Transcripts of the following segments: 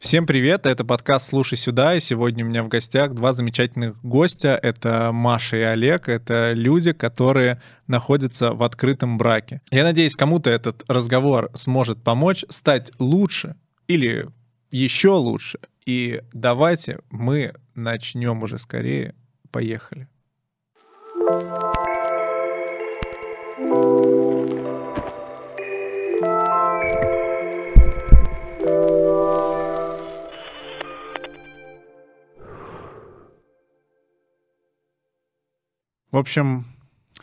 Всем привет, это подкаст «Слушай сюда», и сегодня у меня в гостях два замечательных гостя. Это Маша и Олег, это люди, которые находятся в открытом браке. Я надеюсь, кому-то этот разговор сможет помочь стать лучше или еще лучше. И давайте мы начнем уже скорее. Поехали. В общем,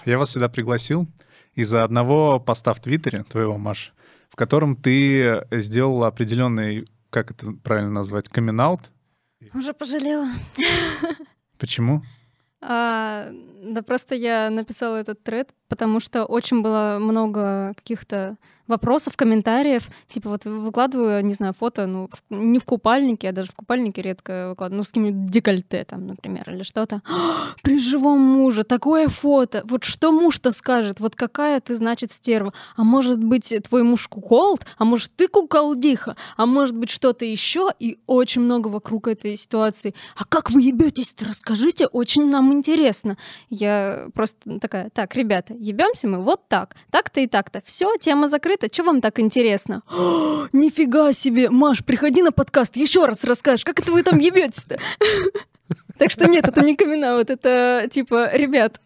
я вас сюда пригласил из-за одного поста в Твиттере твоего, Маш, в котором ты сделал определенный, как это правильно назвать, камин Уже пожалела. Почему? А, да просто я написала этот тред, потому что очень было много каких-то вопросов, комментариев. Типа вот выкладываю, не знаю, фото, ну, в, не в купальнике, я даже в купальнике редко выкладываю, ну, с каким-нибудь декольте там, например, или что-то. При живом муже такое фото. Вот что муж-то скажет? Вот какая ты, значит, стерва? А может быть, твой муж куколд? А может, ты куколдиха? А может быть, что-то еще? И очень много вокруг этой ситуации. А как вы ебетесь-то? Расскажите, очень нам интересно. Я просто такая, так, ребята, ебемся мы вот так, так-то и так-то. Все, тема закрыта. Что вам так интересно? Нифига себе, Маш, приходи на подкаст, еще раз расскажешь, как это вы там ебетесь-то? Так что нет, это не камин это типа, ребят,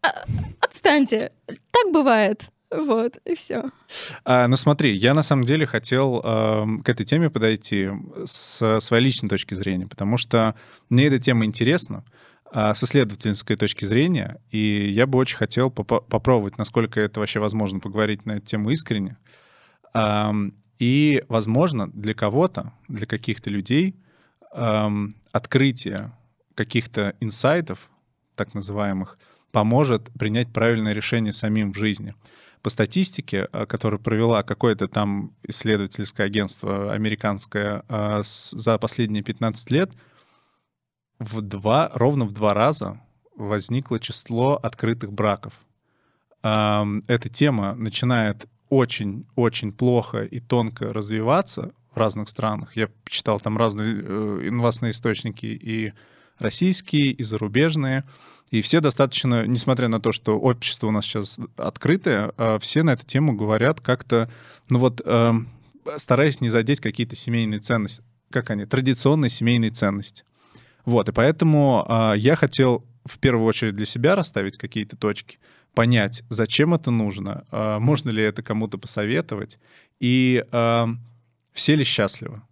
а, отстаньте, так бывает. Вот, и все. А, ну смотри, я на самом деле хотел э, к этой теме подойти с своей личной точки зрения, потому что мне эта тема интересна. А, с исследовательской точки зрения, и я бы очень хотел поп- попробовать, насколько это вообще возможно, поговорить на эту тему искренне. И, возможно, для кого-то, для каких-то людей открытие каких-то инсайтов, так называемых, поможет принять правильное решение самим в жизни. По статистике, а, которую провела какое-то там исследовательское агентство американское а, за последние 15 лет — в два, ровно в два раза возникло число открытых браков. Эта тема начинает очень-очень плохо и тонко развиваться в разных странах. Я читал там разные э, новостные источники и российские, и зарубежные. И все достаточно, несмотря на то, что общество у нас сейчас открытое, а все на эту тему говорят как-то, ну вот, стараясь не задеть какие-то семейные ценности, как они, традиционные семейные ценности. Вот, и поэтому э, я хотел в первую очередь для себя расставить какие-то точки, понять, зачем это нужно, э, можно ли это кому-то посоветовать, и э, все ли счастливы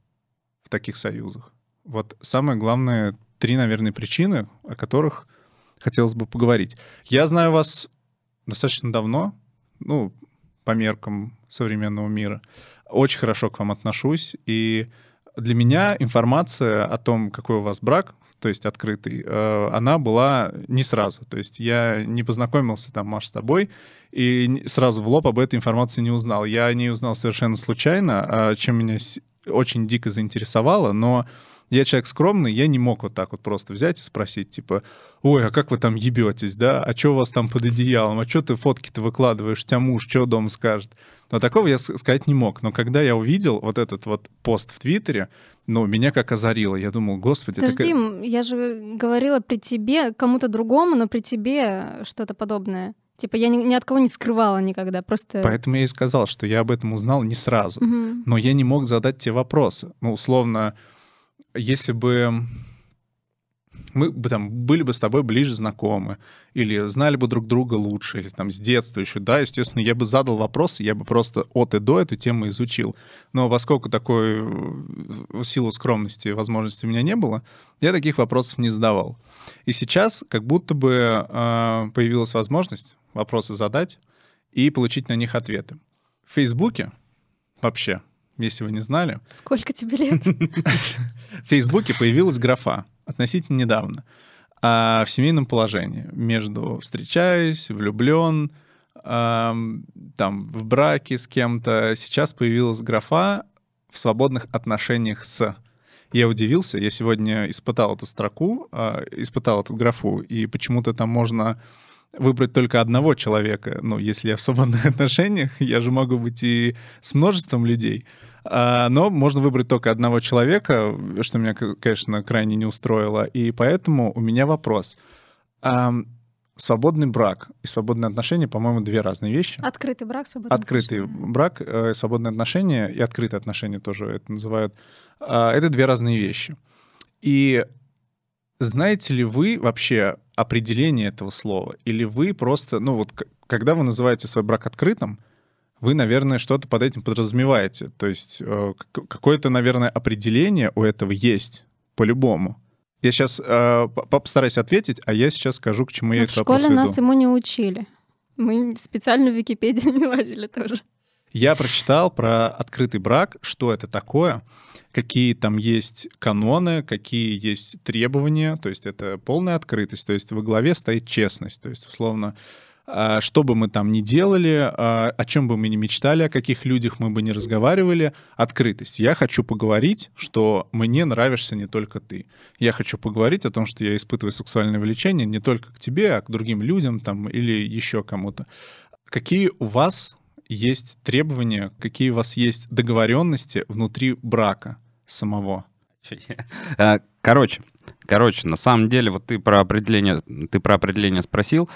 в таких союзах. Вот самое главное, три, наверное, причины, о которых хотелось бы поговорить. Я знаю вас достаточно давно, ну, по меркам современного мира. Очень хорошо к вам отношусь, и для меня информация о том, какой у вас брак, то есть открытый, э, она была не сразу. То есть я не познакомился там, Маш, с тобой, и сразу в лоб об этой информации не узнал. Я о ней узнал совершенно случайно, а, чем меня очень дико заинтересовало, но я человек скромный, я не мог вот так вот просто взять и спросить, типа, ой, а как вы там ебетесь, да? А что у вас там под одеялом? А что ты фотки-то выкладываешь? У тебя муж что дома скажет? Но такого я сказать не мог. Но когда я увидел вот этот вот пост в Твиттере, ну, меня как озарило. Я думал, господи... Подожди, так... я же говорила при тебе, кому-то другому, но при тебе что-то подобное. Типа я ни, ни от кого не скрывала никогда, просто... Поэтому я и сказал, что я об этом узнал не сразу. Угу. Но я не мог задать тебе вопросы. Ну, условно, если бы мы бы там были бы с тобой ближе знакомы, или знали бы друг друга лучше, или там с детства еще, да, естественно, я бы задал вопрос, я бы просто от и до эту тему изучил. Но поскольку такой в силу скромности возможности у меня не было, я таких вопросов не задавал. И сейчас как будто бы э, появилась возможность вопросы задать и получить на них ответы. В Фейсбуке вообще, если вы не знали... Сколько тебе лет? В Фейсбуке появилась графа относительно недавно, а в семейном положении между встречаюсь, влюблен, там в браке с кем-то. Сейчас появилась графа в свободных отношениях с. Я удивился, я сегодня испытал эту строку, а, испытал эту графу, и почему-то там можно выбрать только одного человека. Ну, если я в свободных отношениях, я же могу быть и с множеством людей. А, но можно выбрать только одного человека, что меня, конечно, крайне не устроило. И поэтому у меня вопрос. Свободный брак и свободные отношения, по-моему, две разные вещи. Открытый брак, свободные Открытый отношения. брак, э, свободные отношения и открытые отношения тоже это называют. А, это две разные вещи. И знаете ли вы вообще определение этого слова? Или вы просто, ну вот, когда вы называете свой брак открытым, вы, наверное, что-то под этим подразумеваете. То есть э, какое-то, наверное, определение у этого есть по-любому. Я сейчас э, постараюсь ответить, а я сейчас скажу, к чему Но я это В школе нас ему не учили. Мы специально в Википедию не лазили тоже. Я прочитал про открытый брак, что это такое, какие там есть каноны, какие есть требования, то есть это полная открытость, то есть во главе стоит честность, то есть условно что бы мы там ни делали, а, о чем бы мы ни мечтали, о каких людях мы бы не разговаривали, открытость. Я хочу поговорить, что мне нравишься не только ты. Я хочу поговорить о том, что я испытываю сексуальное влечение не только к тебе, а к другим людям там или еще кому-то. Какие у вас есть требования, какие у вас есть договоренности внутри брака самого? А, короче, короче, на самом деле, вот ты про определение, ты про определение спросил.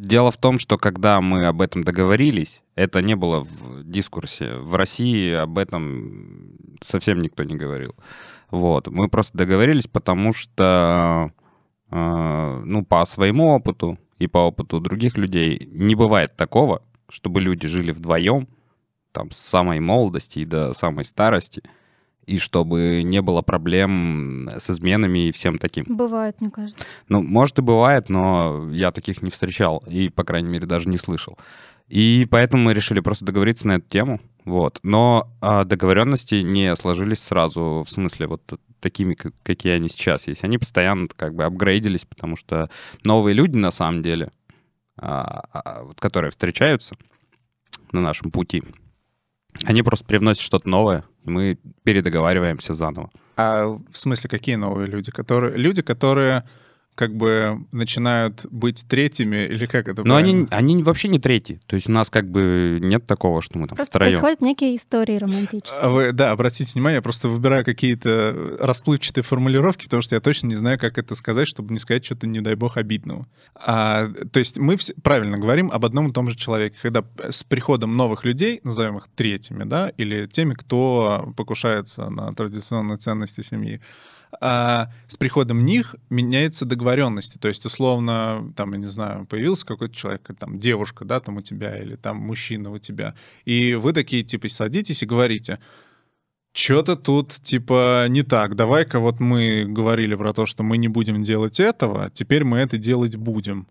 Дело в том, что когда мы об этом договорились, это не было в дискурсе. В России об этом совсем никто не говорил. Вот. Мы просто договорились, потому что, э, ну, по своему опыту и по опыту других людей не бывает такого, чтобы люди жили вдвоем, там, с самой молодости и до самой старости — и чтобы не было проблем с изменами и всем таким. Бывает, мне кажется. Ну, может и бывает, но я таких не встречал и, по крайней мере, даже не слышал. И поэтому мы решили просто договориться на эту тему. Вот. Но а, договоренности не сложились сразу, в смысле вот такими, какие они сейчас есть. Они постоянно как бы апгрейдились, потому что новые люди на самом деле, а, а, вот, которые встречаются на нашем пути, они просто привносят что-то новое, мы передоговариваемся заново. А в смысле, какие новые люди? Которые, люди, которые как бы начинают быть третьими, или как это Но они, они вообще не третьи. То есть у нас как бы нет такого, что мы там Просто втроем. происходят некие истории романтические. А вы, да, обратите внимание, я просто выбираю какие-то расплывчатые формулировки, потому что я точно не знаю, как это сказать, чтобы не сказать что-то, не дай бог, обидного. А, то есть мы все, правильно говорим об одном и том же человеке. Когда с приходом новых людей, назовем их третьими, да, или теми, кто покушается на традиционные ценности семьи, а с приходом них меняются договоренности. То есть, условно, там, я не знаю, появился какой-то человек, там, девушка, да, там у тебя, или там мужчина у тебя, и вы такие, типа, садитесь и говорите, что-то тут, типа, не так. Давай-ка вот мы говорили про то, что мы не будем делать этого, теперь мы это делать будем.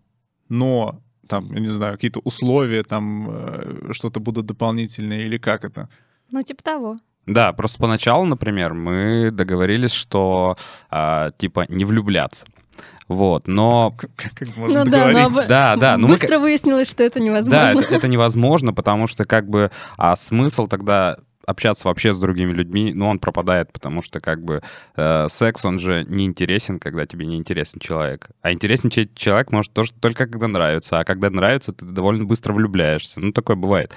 Но там, я не знаю, какие-то условия, там э, что-то будут дополнительные или как это? Ну, типа того. Да, просто поначалу, например, мы договорились, что а, типа не влюбляться. Вот, но... Как, как можно ну, да, но да, да. Ну, Быстро мы... выяснилось, что это невозможно. Да, это, это невозможно, потому что как бы... А смысл тогда общаться вообще с другими людьми, ну, он пропадает, потому что как бы э, секс, он же не интересен, когда тебе не интересен человек. А интересен человек может тоже только когда нравится, а когда нравится, ты довольно быстро влюбляешься. Ну, такое бывает.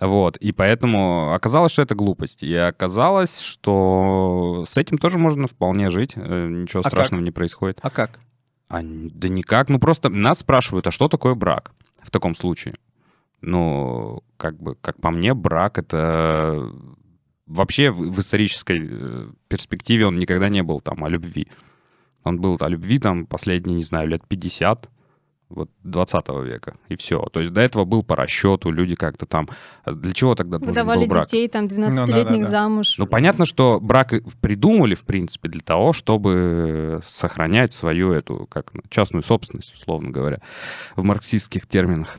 Вот, и поэтому оказалось, что это глупость. И оказалось, что с этим тоже можно вполне жить, э, ничего а страшного как? не происходит. А как? А, да никак, ну просто нас спрашивают, а что такое брак в таком случае? Ну, как бы, как по мне, брак — это вообще в, в исторической э, перспективе он никогда не был там о любви. Он был о любви там последние, не знаю, лет 50, вот 20 века, и все. То есть до этого был по расчету, люди как-то там... Для чего тогда Выдавали был брак? детей, там, 12-летних ну, да, да, да. замуж. Ну, понятно, что брак придумали, в принципе, для того, чтобы сохранять свою эту, как частную собственность, условно говоря, в марксистских терминах.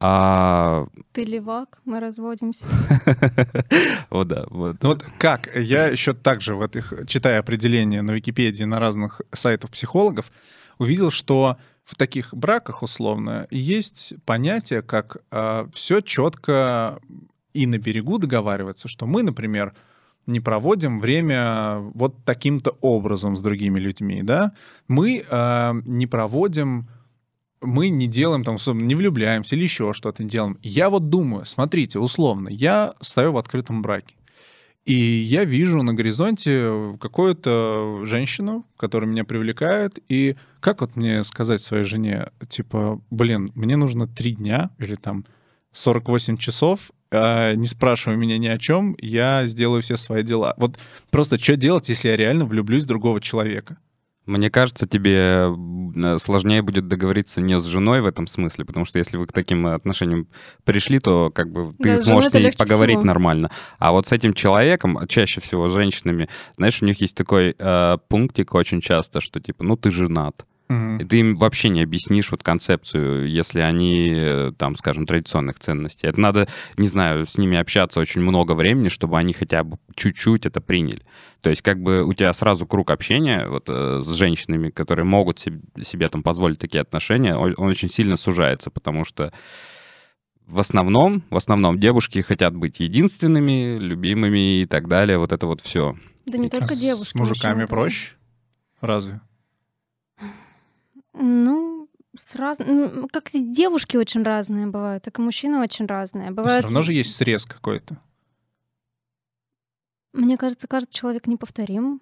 А... Ты левак, мы разводимся. Вот да. Вот. Ну вот как? Я еще также в этих, читая определения на Википедии на разных сайтах психологов, увидел, что в таких браках условно есть понятие, как э, а, все четко и на берегу договариваться, что мы, например, не проводим время вот таким-то образом с другими людьми, да, мы э, не проводим мы не делаем там, не влюбляемся или еще что-то делаем. Я вот думаю, смотрите, условно, я стою в открытом браке. И я вижу на горизонте какую-то женщину, которая меня привлекает, и как вот мне сказать своей жене, типа, блин, мне нужно три дня или там 48 часов, э, не спрашивая меня ни о чем, я сделаю все свои дела. Вот просто что делать, если я реально влюблюсь в другого человека? Мне кажется, тебе сложнее будет договориться не с женой в этом смысле, потому что если вы к таким отношениям пришли, то как бы ты Да, сможешь с ней поговорить всего. нормально. А вот с этим человеком, чаще всего с женщинами, знаешь, у них есть такой э, пунктик очень часто, что типа, ну ты женат. И ты им вообще не объяснишь вот концепцию, если они, э, там, скажем, традиционных ценностей. Это надо, не знаю, с ними общаться очень много времени, чтобы они хотя бы чуть-чуть это приняли. То есть как бы у тебя сразу круг общения вот э, с женщинами, которые могут себе, себе там позволить такие отношения, он, он очень сильно сужается, потому что в основном, в основном девушки хотят быть единственными, любимыми и так далее, вот это вот все. Да не А только с девушки. мужиками мужчины тоже. проще? Разве? Ну, с раз... ну, как и девушки очень разные бывают, так и мужчины очень разные. Все Бывают... равно же есть срез какой-то. Мне кажется, каждый человек неповторим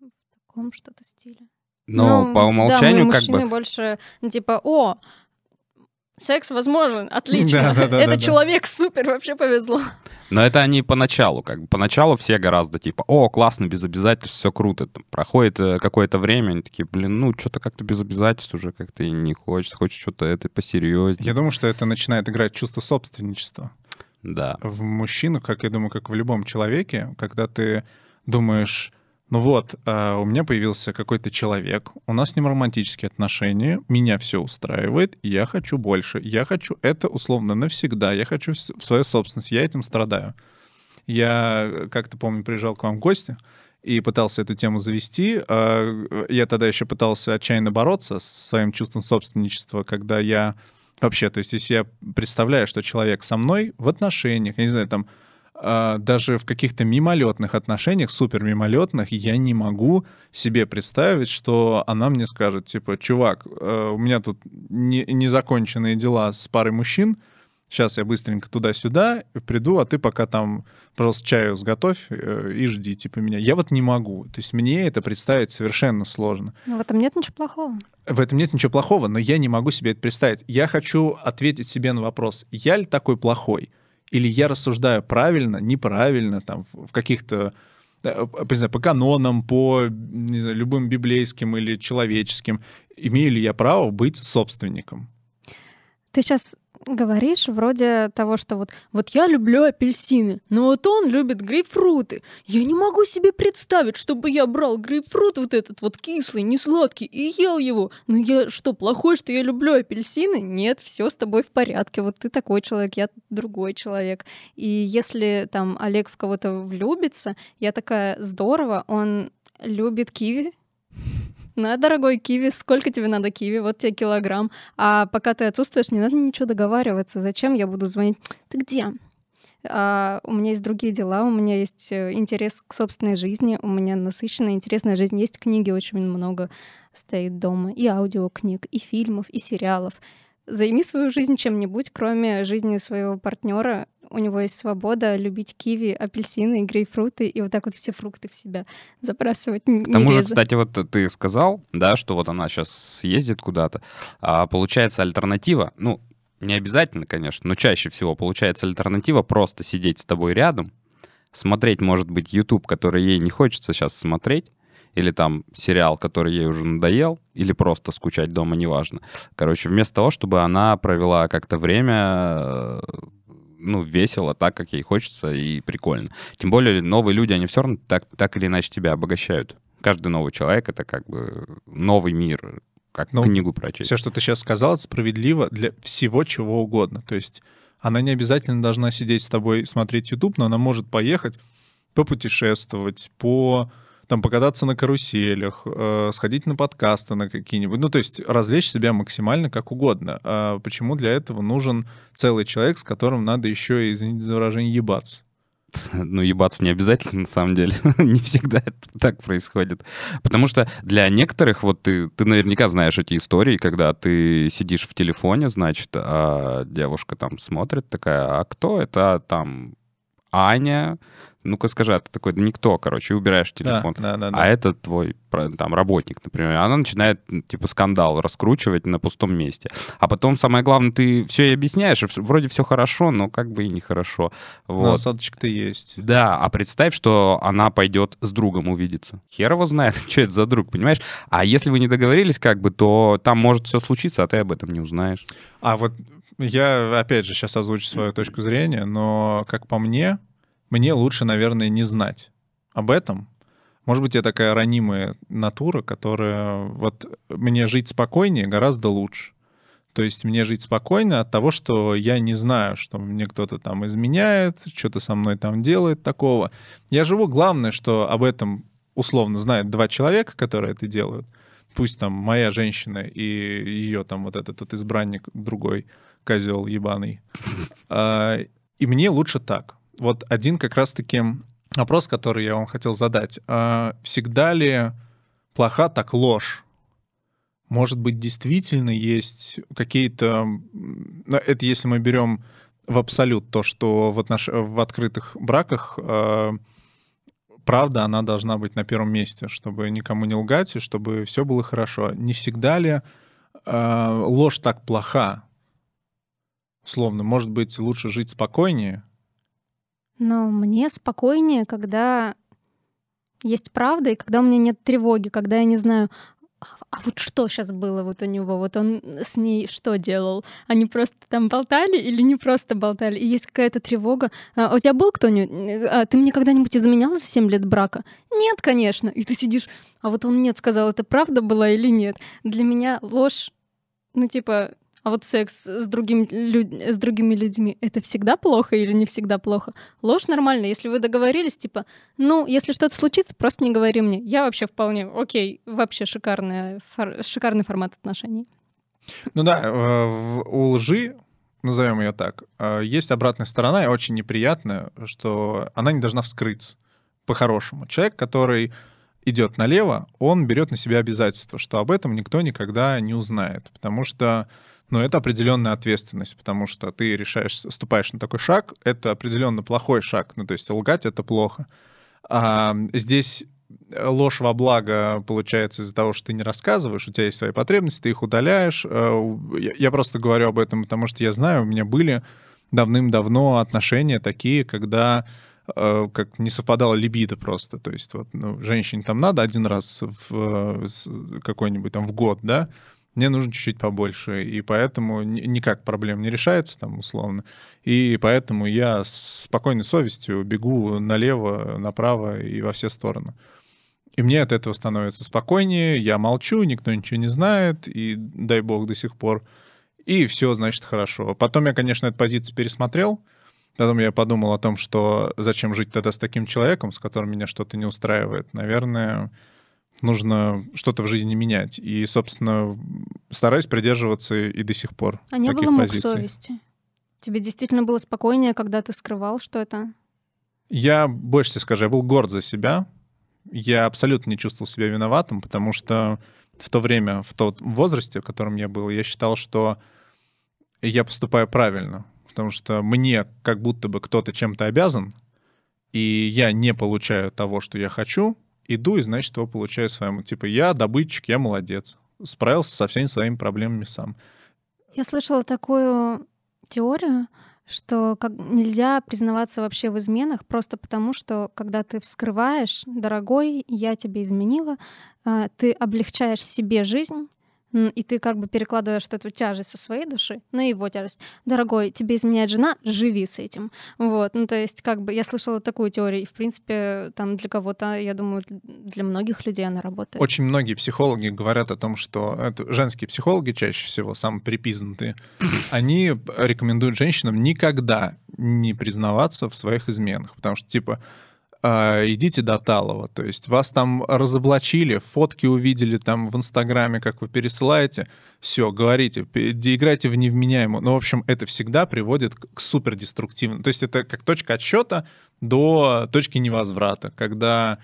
в таком что-то стиле. Но Ну, по да, умолчанию мы как мужчины бы... больше, ну, типа, о, секс возможен, отлично. Да-да-да-да-да. Это человек супер, вообще повезло. Но это они поначалу, как бы поначалу все гораздо типа, о, классно, без обязательств, все круто. Там проходит э, какое-то время, они такие, блин, ну что-то как-то без обязательств уже как-то и не хочется, хочешь что-то это посерьезнее. Я думаю, что это начинает играть чувство собственничества. Да. В мужчину, как я думаю, как в любом человеке, когда ты думаешь, ну вот, а, у меня появился какой-то человек, у нас с ним романтические отношения, меня все устраивает, я хочу больше. Я хочу это условно навсегда, я хочу в свою собственность, я этим страдаю. Я э, как-то, помню, приезжал к вам в гости и пытался эту тему завести. А, Я тогда еще пытался отчаянно бороться с своим чувством собственничества, когда я вообще, то есть если я представляю, что человек со мной в отношениях, я не знаю, там, даже в каких-то мимолетных отношениях, супер мимолетных, я не могу себе представить, что она мне скажет, типа, чувак, э, у меня тут не- незаконченные дела с парой мужчин, сейчас я быстренько туда-сюда приду, а ты пока там, пожалуйста, чаю сготовь э, и жди, типа, меня. Я вот не могу. То есть мне это представить совершенно сложно. Но в этом нет ничего плохого. В этом нет ничего плохого, но я не могу себе это представить. Я хочу ответить себе на вопрос, я ли такой плохой? Или я рассуждаю правильно, неправильно, там, в каких-то, э, не знаю, по канонам, по не знаю, любым библейским или человеческим. Имею ли я право быть собственником? Ты сейчас говоришь вроде того, что вот, вот я люблю апельсины, но вот он любит грейпфруты. Я не могу себе представить, чтобы я брал грейпфрут вот этот вот кислый, не сладкий и ел его. Ну я что, плохой, что я люблю апельсины? Нет, все с тобой в порядке. Вот ты такой человек, я другой человек. И если там Олег в кого-то влюбится, я такая, здорово, он любит киви, на, дорогой киви, сколько тебе надо киви? Вот тебе килограмм. А пока ты отсутствуешь, не надо ничего договариваться. Зачем я буду звонить? Ты где? А, у меня есть другие дела, у меня есть э, интерес к собственной жизни, у меня насыщенная, интересная жизнь. Есть книги очень много стоит дома, и аудиокниг, и фильмов, и сериалов. Займи свою жизнь чем-нибудь, кроме жизни своего партнера. У него есть свобода любить киви, апельсины, грейпфруты и вот так вот все фрукты в себя забрасывать. К тому же, кстати, вот ты сказал, да, что вот она сейчас съездит куда-то, а получается альтернатива, ну, не обязательно, конечно, но чаще всего получается альтернатива просто сидеть с тобой рядом, смотреть, может быть, YouTube, который ей не хочется сейчас смотреть, или там сериал, который ей уже надоел, или просто скучать дома, неважно. Короче, вместо того, чтобы она провела как-то время, э, ну, весело, так, как ей хочется, и прикольно. Тем более новые люди, они все равно так, так или иначе тебя обогащают. Каждый новый человек — это как бы новый мир, как Ну, книгу прочесть. Все, что ты сейчас сказал, справедливо для всего чего угодно. То есть она не обязательно должна сидеть с тобой смотреть YouTube, но она может поехать, попутешествовать, по там покататься на каруселях, э, сходить на подкасты на какие-нибудь. Ну, то есть развлечь себя максимально как угодно. А почему для этого нужен целый человек, с которым надо еще, извините за выражение, ебаться? ну, ебаться не обязательно, на самом деле. не всегда это так происходит. Потому что для некоторых, вот ты, ты наверняка знаешь эти истории, когда ты сидишь в телефоне, значит, а девушка там смотрит такая, а кто это там Аня, ну-ка скажи, а ты такой, да никто, короче, и убираешь телефон. Да, да, да, а это твой там работник, например. Она начинает типа скандал раскручивать на пустом месте. А потом самое главное, ты все и объясняешь, вроде все хорошо, но как бы и нехорошо. Вот. Но осадочек-то есть. Да, а представь, что она пойдет с другом увидеться. Хер его знает, что это за друг, понимаешь? А если вы не договорились как бы, то там может все случиться, а ты об этом не узнаешь. А вот я, опять же, сейчас озвучу свою точку зрения, но, как по мне, мне лучше, наверное, не знать об этом. Может быть, я такая ранимая натура, которая... Вот мне жить спокойнее гораздо лучше. То есть мне жить спокойно от того, что я не знаю, что мне кто-то там изменяет, что-то со мной там делает такого. Я живу, главное, что об этом условно знает два человека, которые это делают. Пусть там моя женщина и ее там вот этот вот избранник другой козел ебаный. А, и мне лучше так. Вот один как раз-таки вопрос, который я вам хотел задать. А, всегда ли плоха так ложь? Может быть, действительно есть какие-то... Ну, это если мы берем в абсолют то, что в, отнош... в открытых браках э, правда, она должна быть на первом месте, чтобы никому не лгать и чтобы все было хорошо. Не всегда ли э, ложь так плоха? Словно, может быть, лучше жить спокойнее? Но мне спокойнее, когда есть правда, и когда у меня нет тревоги, когда я не знаю, а, а вот что сейчас было вот у него, вот он с ней что делал? Они просто там болтали или не просто болтали? И есть какая-то тревога. А у тебя был кто-нибудь? А ты мне когда-нибудь изменял за 7 лет брака? Нет, конечно. И ты сидишь, а вот он нет сказал, это правда была или нет? Для меня ложь, ну типа, а вот секс с, другим, люд... с другими людьми — это всегда плохо или не всегда плохо? Ложь нормально. Если вы договорились, типа, ну, если что-то случится, просто не говори мне. Я вообще вполне окей. Вообще шикарный, фор... шикарный формат отношений. Ну да, э, у лжи, назовем ее так, э, есть обратная сторона, и очень неприятная, что она не должна вскрыться по-хорошему. Человек, который идет налево, он берет на себя обязательство, что об этом никто никогда не узнает, потому что но это определенная ответственность, потому что ты решаешь, ступаешь на такой шаг, это определенно плохой шаг, ну то есть лгать это плохо. А здесь ложь во благо получается из-за того, что ты не рассказываешь, у тебя есть свои потребности, ты их удаляешь. Э, я просто говорю об этом, потому что я знаю, у меня были давным-давно отношения такие, когда э, как не совпадала либидо просто. То есть вот ну, женщине там надо один раз в какой-нибудь там в год, да, мне нужно чуть-чуть побольше, и поэтому никак проблем не решается там условно, и поэтому я с спокойной совестью бегу налево, направо и во все стороны. И мне от этого становится спокойнее, я молчу, никто ничего не знает, и дай бог до сих пор, и все, значит, хорошо. Потом я, конечно, эту позицию пересмотрел, Потом я подумал о том, что зачем жить тогда с таким человеком, с которым меня что-то не устраивает. Наверное, нужно что-то в жизни менять. И, собственно, стараюсь придерживаться и до сих пор. А не было мук совести? Тебе действительно было спокойнее, когда ты скрывал, что это? Я больше тебе скажу, я был горд за себя. Я абсолютно не чувствовал себя виноватым, потому что в то время, в тот возрасте, в котором я был, я считал, что я поступаю правильно, потому что мне как будто бы кто-то чем-то обязан, и я не получаю того, что я хочу, иду и, значит, его получаю своему. Типа, я добытчик, я молодец. Справился со всеми своими проблемами сам. Я слышала такую теорию, что как нельзя признаваться вообще в изменах просто потому, что когда ты вскрываешь, дорогой, я тебе изменила, а, ты облегчаешь себе жизнь, и ты как бы перекладываешь эту тяжесть со своей души на его тяжесть. Дорогой, тебе изменяет жена, живи с этим. Вот, ну то есть как бы я слышала такую теорию, и в принципе там для кого-то, я думаю, для многих людей она работает. Очень многие психологи говорят о том, что это женские психологи чаще всего, самые припизнутые, они рекомендуют женщинам никогда не признаваться в своих изменах, потому что типа идите до Талова. То есть вас там разоблачили, фотки увидели там в Инстаграме, как вы пересылаете, все, говорите, играйте в невменяемую. Ну, в общем, это всегда приводит к супердеструктивному. То есть это как точка отсчета до точки невозврата, когда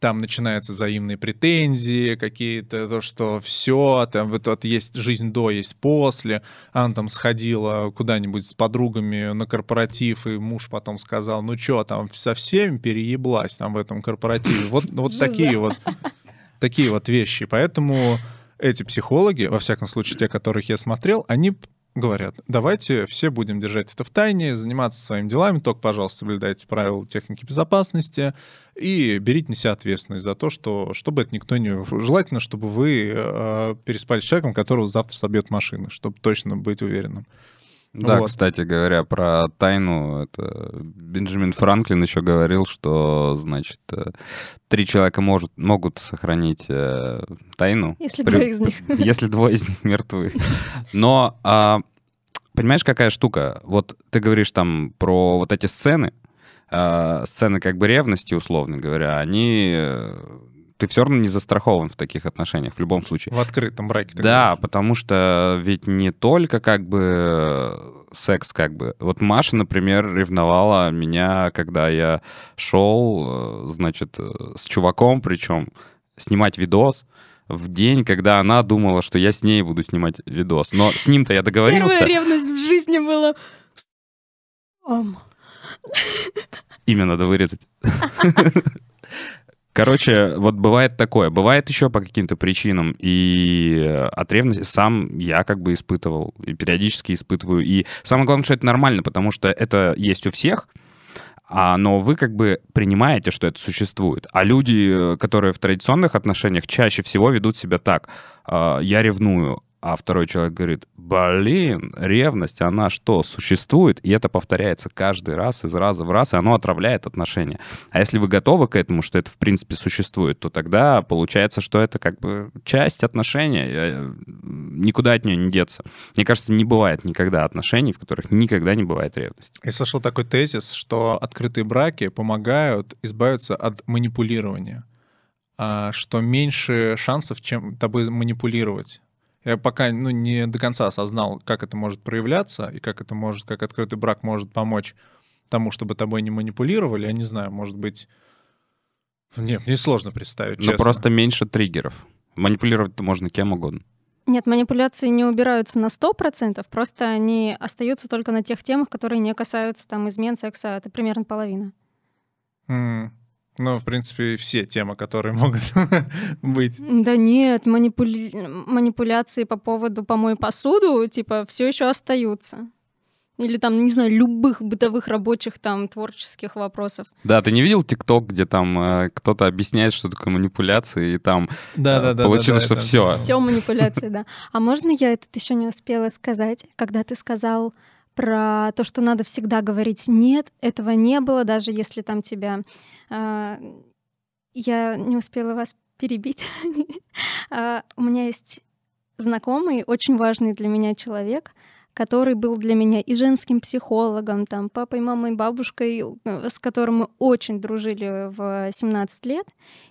там начинаются взаимные претензии какие-то, то, что все, там вот, вот есть жизнь до, есть после. Она там сходила куда-нибудь с подругами на корпоратив, и муж потом сказал, ну что, там со всеми перееблась там в этом корпоративе. Вот, вот такие вот такие вот вещи. Поэтому эти психологи, во всяком случае, те, которых я смотрел, они говорят, давайте все будем держать это в тайне, заниматься своими делами, только, пожалуйста, соблюдайте правила техники безопасности и берите на себя ответственность за то, что, чтобы это никто не... Желательно, чтобы вы э, переспали с человеком, которого завтра собьет машина, чтобы точно быть уверенным. Да, вот. кстати говоря, про тайну, это Бенджамин Франклин еще говорил, что, значит, э, три человека может, могут сохранить э, тайну. Если при... двое из них. Если двое из них мертвы. Но, а, понимаешь, какая штука? Вот ты говоришь там про вот эти сцены, а, сцены как бы ревности, условно говоря, они э, ты все равно не застрахован в таких отношениях, в любом случае. В открытом браке. Да, говоришь. потому что ведь не только как бы секс, как бы. Вот Маша, например, ревновала меня, когда я шел, э, значит, э, с чуваком, причем снимать видос в день, когда она думала, что я с ней буду снимать видос. Но с ним-то я договорился. Первая ревность в жизни была. Имя надо вырезать. Короче, вот бывает такое. Бывает еще по каким-то причинам. И от ревности сам я как бы испытывал. И периодически испытываю. И самое главное, что это нормально, потому что это есть у всех. А, но вы как бы принимаете, что это существует. А люди, которые в традиционных отношениях, чаще всего ведут себя так. «А, я ревную, а второй человек говорит, блин, ревность, она что, существует? И это повторяется каждый раз, из раза в раз, и оно отравляет отношения. А если вы готовы к этому, что это в принципе существует, то тогда получается, что это как бы часть отношения, э, никуда от нее не деться. Мне кажется, не бывает никогда отношений, в которых никогда не бывает ревность. Я слышал такой тезис, что открытые браки помогают избавиться от манипулирования, а, что меньше шансов, чем тобой манипулировать. Я пока ну, не до конца осознал, как это может проявляться и как это может, как открытый брак может помочь тому, чтобы тобой не манипулировали. Я не знаю, может быть... Нет, мне сложно представить, Ну, просто меньше триггеров. Манипулировать-то можно кем угодно. Нет, манипуляции не убираются на 100%, просто они остаются только на тех темах, которые не касаются там измен, секса. Это примерно половина. Mm. Ну, в принципе, все темы, которые могут быть. Да нет, манипули... манипуляции по поводу помой посуду, типа, все еще остаются. Или там, не знаю, любых бытовых, рабочих, там, творческих вопросов. Да, ты не видел ТикТок, где там э, кто-то объясняет, что такое манипуляции, и там да, э, да, да, получилось, да, да, что все. Все манипуляции, да. А можно я этот еще не успела сказать, когда ты сказал про то, что надо всегда говорить «нет», этого не было, даже если там тебя... Э, я не успела вас перебить. uh, у меня есть знакомый, очень важный для меня человек, который был для меня и женским психологом, там, папой, мамой, бабушкой, э, с которым мы очень дружили в 17 лет.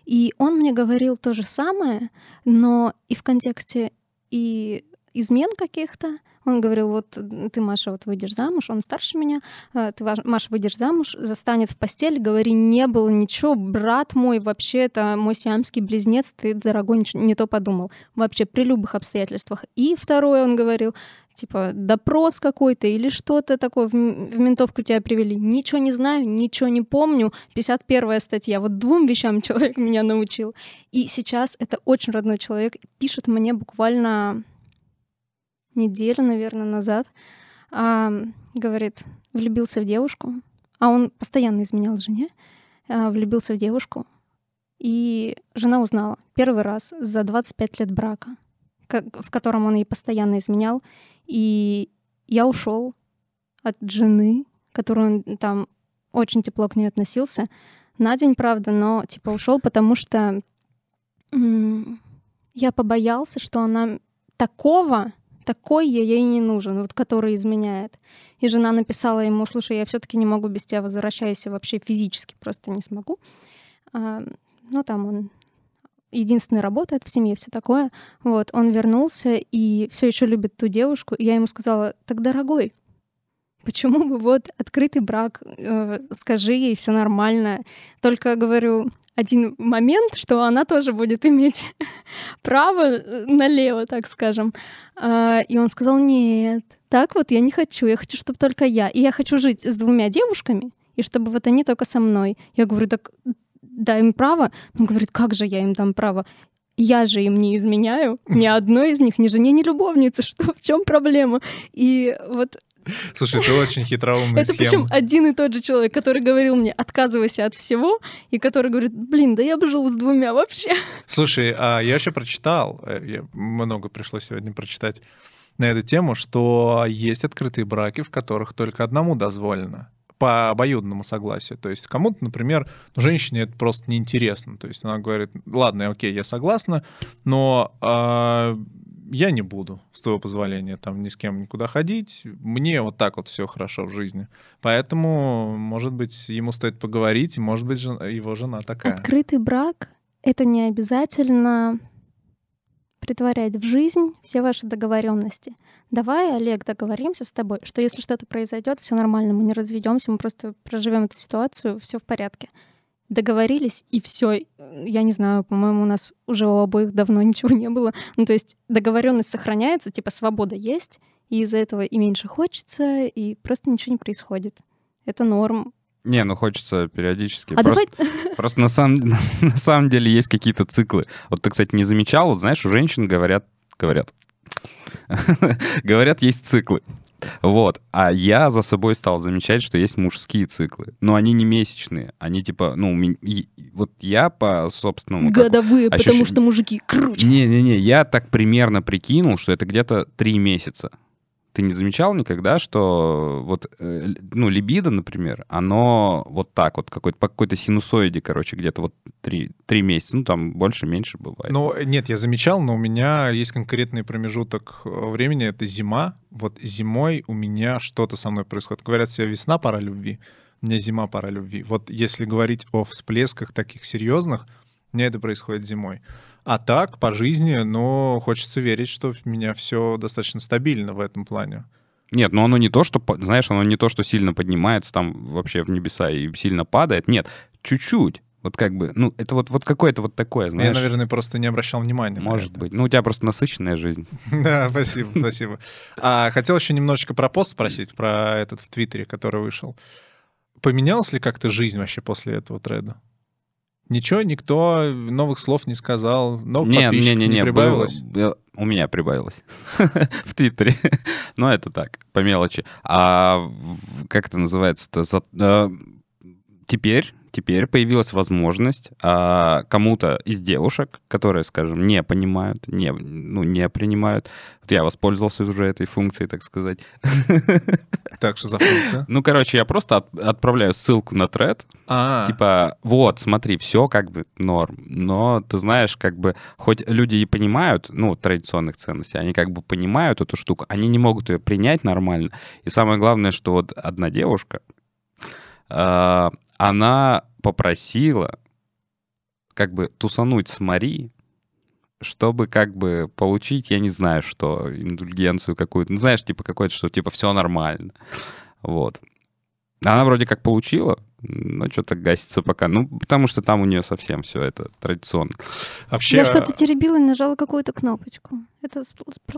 И он мне говорил то же самое, но и в контексте и измен каких-то, он говорил, вот ты, Маша, вот выйдешь замуж, он старше меня, э, ты, Маша, выйдешь замуж, застанет в постель, говори, не было ничего, брат мой, вообще это мой сиамский близнец, ты, дорогой, не то подумал. Вообще при любых обстоятельствах. И второе, он говорил, типа допрос какой-то или что-то такое в, в ментовку тебя привели. Ничего не знаю, ничего не помню. 51 статья. Вот двум вещам человек меня научил. И сейчас это очень родной человек. Пишет мне буквально неделю, наверное, назад, а, говорит, влюбился в девушку, а он постоянно изменял жене, а, влюбился в девушку, и жена узнала первый раз за 25 лет брака, в котором он ей постоянно изменял, и я ушел от жены, которую он там очень тепло к ней относился, на день, правда, но типа ушел, потому что я побоялся, что она такого такой я ей не нужен, вот который изменяет. И жена написала ему, слушай, я все-таки не могу без тебя, возвращайся вообще физически, просто не смогу. А, ну, там он единственный работает в семье, все такое. Вот, он вернулся и все еще любит ту девушку. И я ему сказала, так, дорогой, почему бы вот открытый брак, э, скажи ей, все нормально. Только говорю, один момент, что она тоже будет иметь право э, налево, так скажем. Э, и он сказал, нет, так вот я не хочу, я хочу, чтобы только я. И я хочу жить с двумя девушками, и чтобы вот они только со мной. Я говорю, так дай им право. Он говорит, как же я им дам право? Я же им не изменяю, ни одной из них, ни жене, ни любовнице, что в чем проблема? И вот Слушай, это очень хитроумная Это причем один и тот же человек, который говорил мне, отказывайся от всего, и который говорит, блин, да я бы жил с двумя вообще. Слушай, а я еще прочитал, э, много пришлось сегодня прочитать на эту тему, что есть открытые браки, в которых только одному дозволено по обоюдному согласию. То есть кому-то, например, женщине это просто неинтересно. То есть она говорит, ладно, окей, я согласна, но э, я не буду, с твоего позволения, там ни с кем никуда ходить. Мне вот так вот все хорошо в жизни. Поэтому, может быть, ему стоит поговорить, может быть, жена, его жена такая. Открытый брак — это не обязательно притворять в жизнь все ваши договоренности. Давай, Олег, договоримся с тобой, что если что-то произойдет, все нормально, мы не разведемся, мы просто проживем эту ситуацию, все в порядке. Договорились, и все. Я не знаю, по-моему, у нас уже у обоих давно ничего не было. Ну, то есть договоренность сохраняется, типа свобода есть, и из-за этого и меньше хочется, и просто ничего не происходит. Это норм. Не, ну хочется периодически. А просто, давай... просто на самом, на самом деле есть какие-то циклы. Вот ты, кстати, не замечал, вот знаешь, у женщин говорят, говорят, говорят, есть циклы. Вот. А я за собой стал замечать, что есть мужские циклы. Но они не месячные. Они типа, ну, вот я по собственному... Годовые, ощущ... потому что мужики круче. Не-не-не, я так примерно прикинул, что это где-то три месяца. Ты не замечал никогда, что вот, э, ну, либидо, например, оно вот так вот, какой-то, по какой-то синусоиде, короче, где-то вот три, три месяца, ну, там больше-меньше бывает. Ну, нет, я замечал, но у меня есть конкретный промежуток э, времени, это зима. Вот зимой у меня что-то со мной происходит. Говорят, все весна, пора любви, мне зима, пора любви. Вот если говорить о всплесках таких серьезных, мне это происходит зимой. А так, по жизни, ну, хочется верить, что у меня все достаточно стабильно в этом плане. Нет, ну оно не то, что, знаешь, оно не то, что сильно поднимается там вообще в небеса и сильно падает. Нет, чуть-чуть. Вот как бы, ну, это вот, вот какое-то вот такое, знаешь. Я, наверное, просто не обращал внимания Может быть. Ну, у тебя просто насыщенная жизнь. Да, спасибо, спасибо. А хотел еще немножечко про пост спросить, про этот в Твиттере, который вышел. Поменялась ли как-то жизнь вообще после этого треда? Ничего, никто новых слов не сказал, новых не, подписчиков не, не, не, не прибавилось? Было, у меня прибавилось в Твиттере. Но это так, по мелочи. А как это называется-то? Э, теперь теперь появилась возможность а, кому-то из девушек, которые, скажем, не понимают, не, ну, не принимают. Вот я воспользовался уже этой функцией, так сказать. Так, что за функция? Ну, короче, я просто от, отправляю ссылку на тред. А. Типа, вот, смотри, все как бы норм. Но ты знаешь, как бы, хоть люди и понимают, ну, традиционных ценностей, они как бы понимают эту штуку, они не могут ее принять нормально. И самое главное, что вот одна девушка, а, она попросила как бы тусануть с Мари, чтобы как бы получить, я не знаю, что, индульгенцию какую-то. Ну, знаешь, типа какое-то, что типа все нормально. Вот. Она вроде как получила, но что-то гасится пока. Ну, потому что там у нее совсем все это традиционно. Вообще... Я что-то теребила и нажала какую-то кнопочку. Это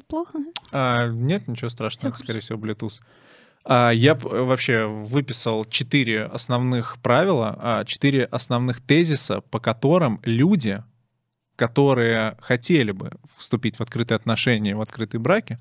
плохо? А, нет, ничего страшного, это, скорее всего, Bluetooth. А, я вообще выписал четыре основных правила, а, четыре основных тезиса, по которым люди, которые хотели бы вступить в открытые отношения, в открытые браки,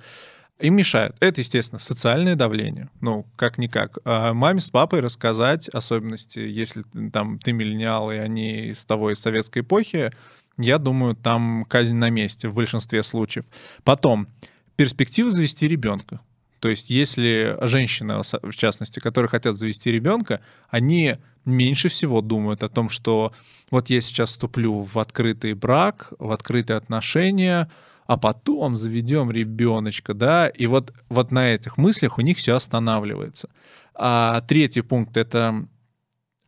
им мешают. Это, естественно, социальное давление. Ну, как-никак. А маме с папой рассказать особенности, если там ты миллениал, и они из того, из советской эпохи, я думаю, там казнь на месте в большинстве случаев. Потом, перспектива завести ребенка. То есть если женщины, в частности, которые хотят завести ребенка, они меньше всего думают о том, что вот я сейчас вступлю в открытый брак, в открытые отношения, а потом заведем ребеночка, да, и вот, вот на этих мыслях у них все останавливается. А третий пункт — это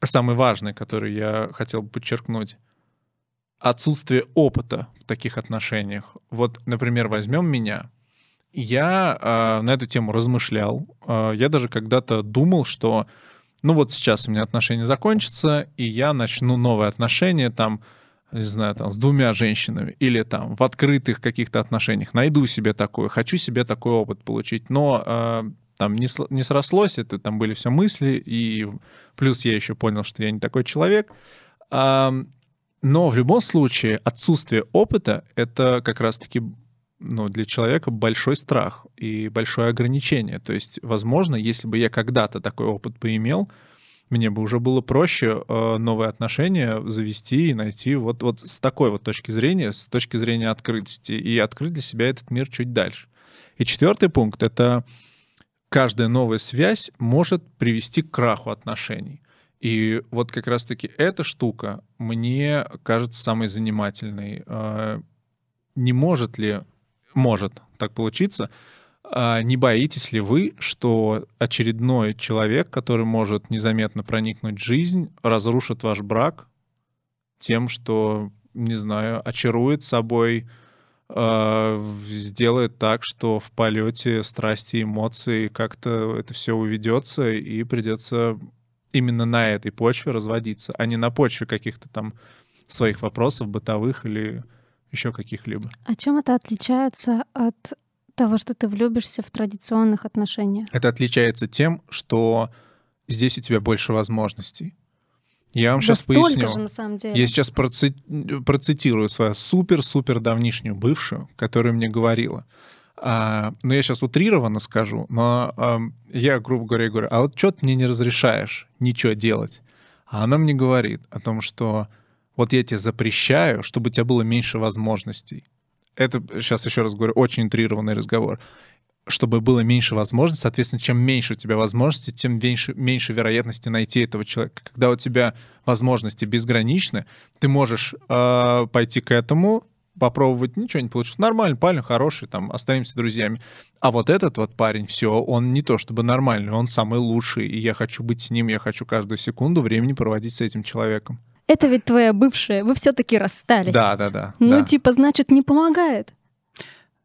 самый важный, который я хотел бы подчеркнуть. Отсутствие опыта в таких отношениях. Вот, например, возьмем меня. Я э, на эту тему размышлял. Э, я даже когда-то думал, что ну вот сейчас у меня отношения закончатся, и я начну новые отношения там, не знаю, там, с двумя женщинами или там в открытых каких-то отношениях. Найду себе такое, хочу себе такой опыт получить. Но э, там не, не срослось, это там были все мысли, и плюс я еще понял, что я не такой человек. А, но в любом случае отсутствие опыта — это как раз-таки ну, для человека большой страх и большое ограничение. То есть, возможно, если бы я когда-то такой опыт поимел, мне бы уже было проще э, новые отношения завести и найти вот, вот с такой вот точки зрения, с точки зрения открытости, и открыть для себя этот мир чуть дальше. И четвертый пункт — это каждая новая связь может привести к краху отношений. И вот как раз-таки эта штука мне кажется самой занимательной. А, не может ли, может так получиться, а, не боитесь ли вы, что очередной человек, который может незаметно проникнуть в жизнь, разрушит ваш брак тем, что, не знаю, очарует собой, э, сделает так, что в полете страсти, эмоции как-то это все уведется и придется именно на этой почве разводиться, а не на почве каких-то там своих вопросов бытовых или еще каких-либо. А чем это отличается от того, что ты влюбишься в традиционных отношениях? Это отличается тем, что здесь у тебя больше возможностей. Я вам да сейчас поясню. Же, на самом деле. Я сейчас проци... процитирую свою супер-супер давнишнюю бывшую, которая мне говорила. А, ну, я сейчас утрированно скажу, но а, я, грубо говоря, говорю, а вот что ты мне не разрешаешь ничего делать? А она мне говорит о том, что вот я тебе запрещаю, чтобы у тебя было меньше возможностей. Это, сейчас еще раз говорю, очень утрированный разговор чтобы было меньше возможностей. Соответственно, чем меньше у тебя возможностей, тем меньше, меньше вероятности найти этого человека. Когда у тебя возможности безграничны, ты можешь э, пойти к этому, попробовать, ничего не получится. Нормальный парень, хороший, там, останемся друзьями. А вот этот вот парень, все, он не то чтобы нормальный, он самый лучший, и я хочу быть с ним, я хочу каждую секунду времени проводить с этим человеком. Это ведь твоя бывшая, вы все-таки расстались. Да, да, да. Ну, да. типа, значит, не помогает.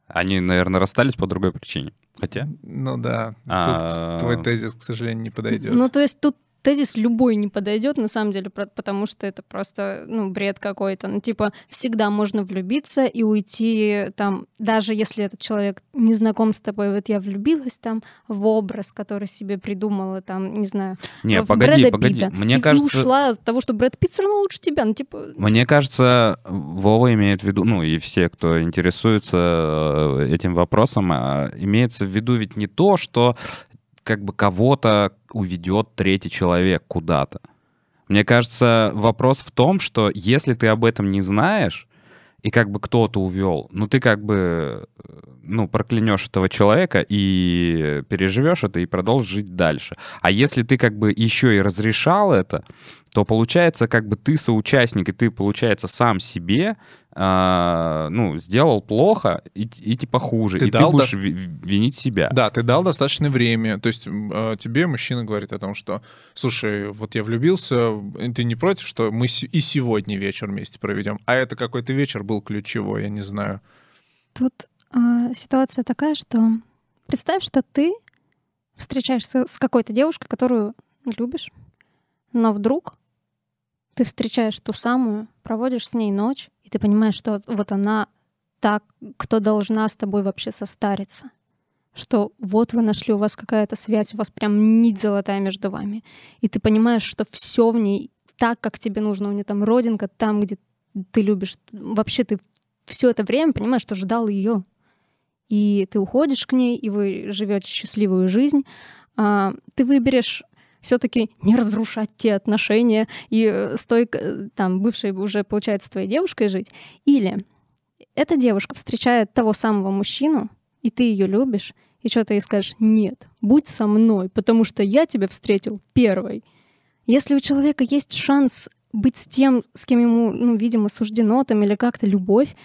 Они, наверное, расстались по другой причине. Хотя? Ну да, а... тут твой тезис, к сожалению, не подойдет. Ну, то есть тут тезис любой не подойдет, на самом деле, потому что это просто, ну, бред какой-то. Ну, типа, всегда можно влюбиться и уйти там, даже если этот человек не знаком с тобой, вот я влюбилась там в образ, который себе придумала, там, не знаю, не, в погоди, Брэда погоди. Питта. Мне и, кажется... ушла от того, что Брэд Питт все равно лучше тебя, ну, типа... Мне кажется, Вова имеет в виду, ну, и все, кто интересуется э, этим вопросом, а, имеется в виду ведь не то, что как бы кого-то уведет третий человек куда-то. Мне кажется, вопрос в том, что если ты об этом не знаешь, и как бы кто-то увел, ну ты как бы ну, проклянешь этого человека и переживешь это и продолжишь жить дальше. А если ты как бы еще и разрешал это, то получается как бы ты соучастник, и ты, получается, сам себе э, ну, сделал плохо и, и типа хуже. Ты и ты будешь до... винить себя. Да, ты дал достаточное время. То есть э, тебе мужчина говорит о том, что, слушай, вот я влюбился, ты не против, что мы и сегодня вечер вместе проведем? А это какой-то вечер был ключевой, я не знаю. Тут э, ситуация такая, что представь, что ты встречаешься с какой-то девушкой, которую любишь, но вдруг ты встречаешь ту самую, проводишь с ней ночь, и ты понимаешь, что вот она так, кто должна с тобой вообще состариться. Что вот вы нашли, у вас какая-то связь, у вас прям нить золотая между вами. И ты понимаешь, что все в ней так, как тебе нужно. У нее там родинка, там, где ты любишь. Вообще ты все это время понимаешь, что ждал ее. И ты уходишь к ней, и вы живете счастливую жизнь. А, ты выберешь все-таки не разрушать те отношения и э, с той, э, там, бывшей уже, получается, твоей девушкой жить. Или эта девушка встречает того самого мужчину, и ты ее любишь, и что-то ей скажешь, нет, будь со мной, потому что я тебя встретил первой. Если у человека есть шанс быть с тем, с кем ему, ну, видимо, суждено там или как-то любовь,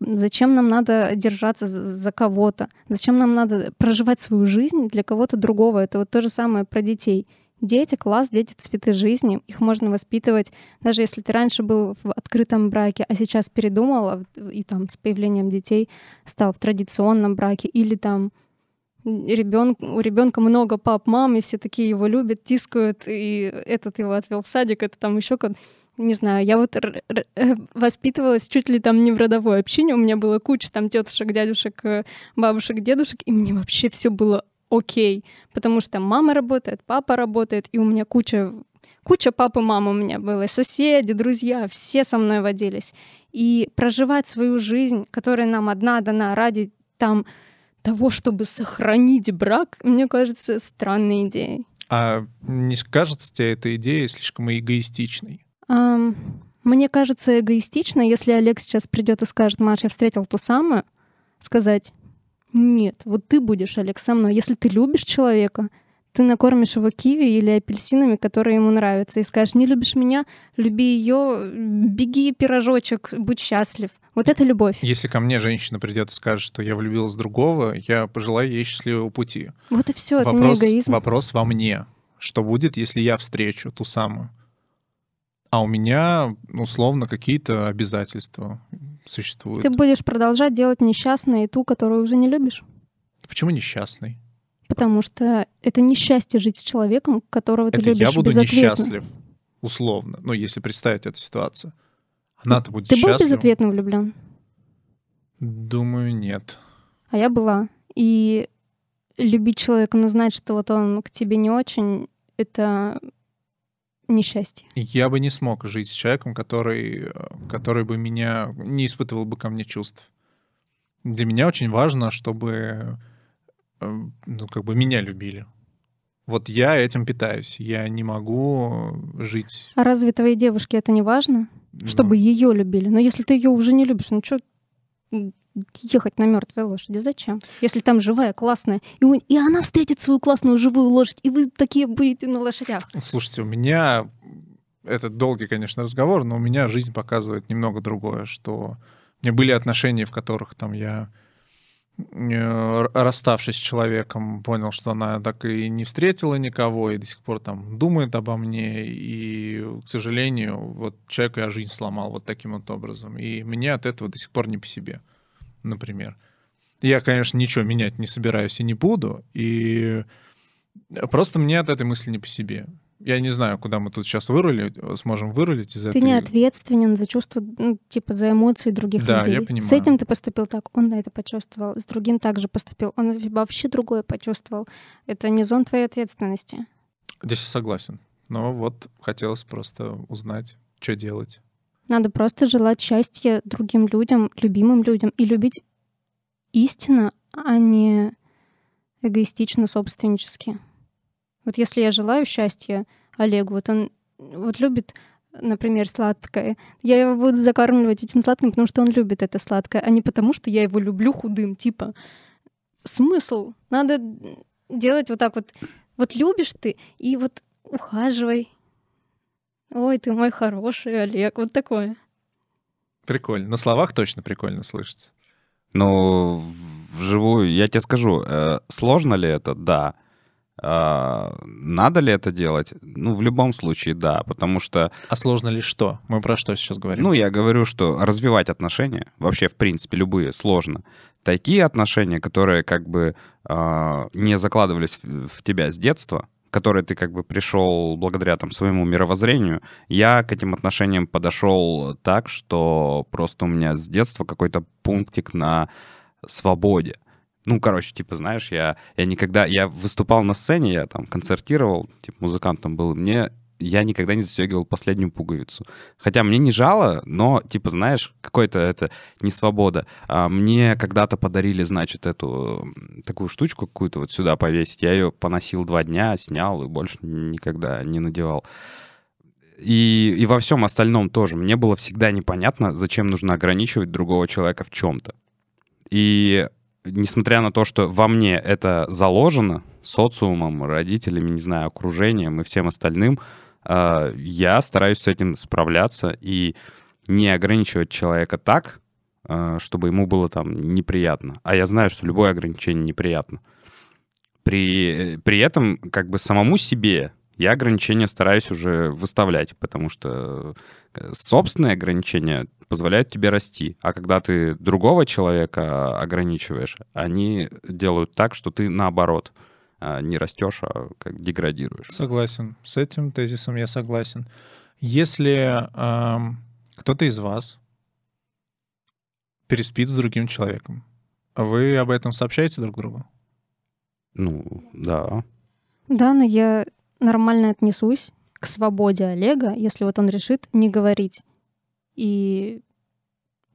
Зачем нам надо держаться за кого-то? Зачем нам надо проживать свою жизнь для кого-то другого? Это вот то же самое про детей. Дети — класс, дети — цветы жизни. Их можно воспитывать, даже если ты раньше был в открытом браке, а сейчас передумал, и там с появлением детей стал в традиционном браке, или там ребенок, у ребенка много пап, мам, и все такие его любят, тискают, и этот его отвел в садик, это там еще как не знаю, я вот э, воспитывалась чуть ли там не в родовой общине, у меня было куча там тетушек, дядюшек, э, бабушек, дедушек, и мне вообще все было окей, потому что мама работает, папа работает, и у меня куча куча папы, мамы у меня было, соседи, друзья, все со мной водились. И проживать свою жизнь, которая нам одна дана ради там того, чтобы сохранить брак, мне кажется, странной идеей. А не кажется тебе эта идея слишком эгоистичной? Мне кажется эгоистично, если Олег сейчас придет и скажет, Маша, я встретил ту самую, сказать, нет, вот ты будешь, Олег, со мной. Если ты любишь человека, ты накормишь его киви или апельсинами, которые ему нравятся, и скажешь, не любишь меня, люби ее, беги, пирожочек, будь счастлив. Вот это любовь. Если ко мне женщина придет и скажет, что я влюбилась в другого, я пожелаю ей счастливого пути. Вот и все, это не эгоизм. Вопрос во мне. Что будет, если я встречу ту самую? А у меня, условно, какие-то обязательства существуют. Ты будешь продолжать делать несчастной и ту, которую уже не любишь. Почему несчастный? Потому что это несчастье жить с человеком, которого ты это любишь я буду несчастлив, условно. Ну, если представить эту ситуацию. Она-то будет Ты счастлива. был безответно влюблен? Думаю, нет. А я была. И любить человека, но знать, что вот он к тебе не очень, это несчастье. Я бы не смог жить с человеком, который, который бы меня не испытывал бы ко мне чувств. Для меня очень важно, чтобы э, ну, как бы меня любили. Вот я этим питаюсь. Я не могу жить. А разве твоей девушке это не важно? ну, Чтобы ее любили. Но если ты ее уже не любишь, ну что ехать на мертвой лошади. Зачем? Если там живая, классная, и, у- и она встретит свою классную живую лошадь, и вы такие будете на лошадях. Слушайте, у меня это долгий, конечно, разговор, но у меня жизнь показывает немного другое, что у меня были отношения, в которых там я, э, расставшись с человеком, понял, что она так и не встретила никого, и до сих пор там думает обо мне, и, к сожалению, вот человеку я жизнь сломал вот таким вот образом, и мне от этого до сих пор не по себе, например. Я, конечно, ничего менять не собираюсь и не буду, и просто мне от этой мысли не по себе. Я не знаю, куда мы тут сейчас вырулить, сможем вырулить из Ты этой... не ответственен за чувства, ну, типа за эмоции других Да, людей. я понимаю. С этим ты поступил так, он это почувствовал, с другим также поступил, он вообще другое почувствовал. Это не зон твоей ответственности. Здесь я согласен. Но вот хотелось просто узнать, что делать. Надо просто желать счастья другим людям, любимым людям, и любить истинно, а не эгоистично, собственнически. Вот если я желаю счастья Олегу, вот он вот любит, например, сладкое, я его буду закармливать этим сладким, потому что он любит это сладкое, а не потому, что я его люблю худым. Типа, смысл? Надо делать вот так вот. Вот любишь ты, и вот ухаживай. Ой, ты мой хороший Олег. Вот такое. Прикольно. На словах точно прикольно слышится. Ну, вживую, я тебе скажу, э, сложно ли это? Да. А, Надо ли это делать? Ну, в любом случае, да, потому что, А сложно ли что? Мы про что сейчас говорим? ну, я говорю, что развивать отношения, вообще, в принципе, любые, сложно. Такие отношения, которые как бы а, не закладывались в тебя с детства, которые ты как бы пришел благодаря там своему мировоззрению, я к этим отношениям подошел так, что просто у меня с детства какой-то пунктик на свободе. Ну, короче, типа, знаешь, я, я никогда... Я выступал на сцене, я там концертировал, типа, музыкантом был. Мне... Я никогда не застегивал последнюю пуговицу. Хотя мне не жало, но, типа, знаешь, какой-то это не свобода. А мне когда-то подарили, значит, эту такую штучку какую-то вот сюда повесить. Я ее поносил два дня, снял и больше никогда не надевал. И, и во всем остальном тоже. Мне было всегда непонятно, зачем нужно ограничивать другого человека в чем-то. И несмотря на то, что во мне это заложено социумом, родителями, не знаю, окружением и всем остальным, я стараюсь с этим справляться и не ограничивать человека так, э, чтобы ему было там неприятно. А я знаю, что любое ограничение неприятно. При, при этом как бы самому себе я ограничения стараюсь уже выставлять, потому что э, собственные ограничения позволяют тебе расти. А когда ты другого человека ограничиваешь, они делают так, что ты наоборот э, не растешь, а как деградируешь. Согласен. С этим тезисом я согласен. Если э, кто-то из вас переспит с другим человеком, вы об этом сообщаете друг другу? Ну, да. Да, но я нормально отнесусь к свободе Олега, если вот он решит не говорить. И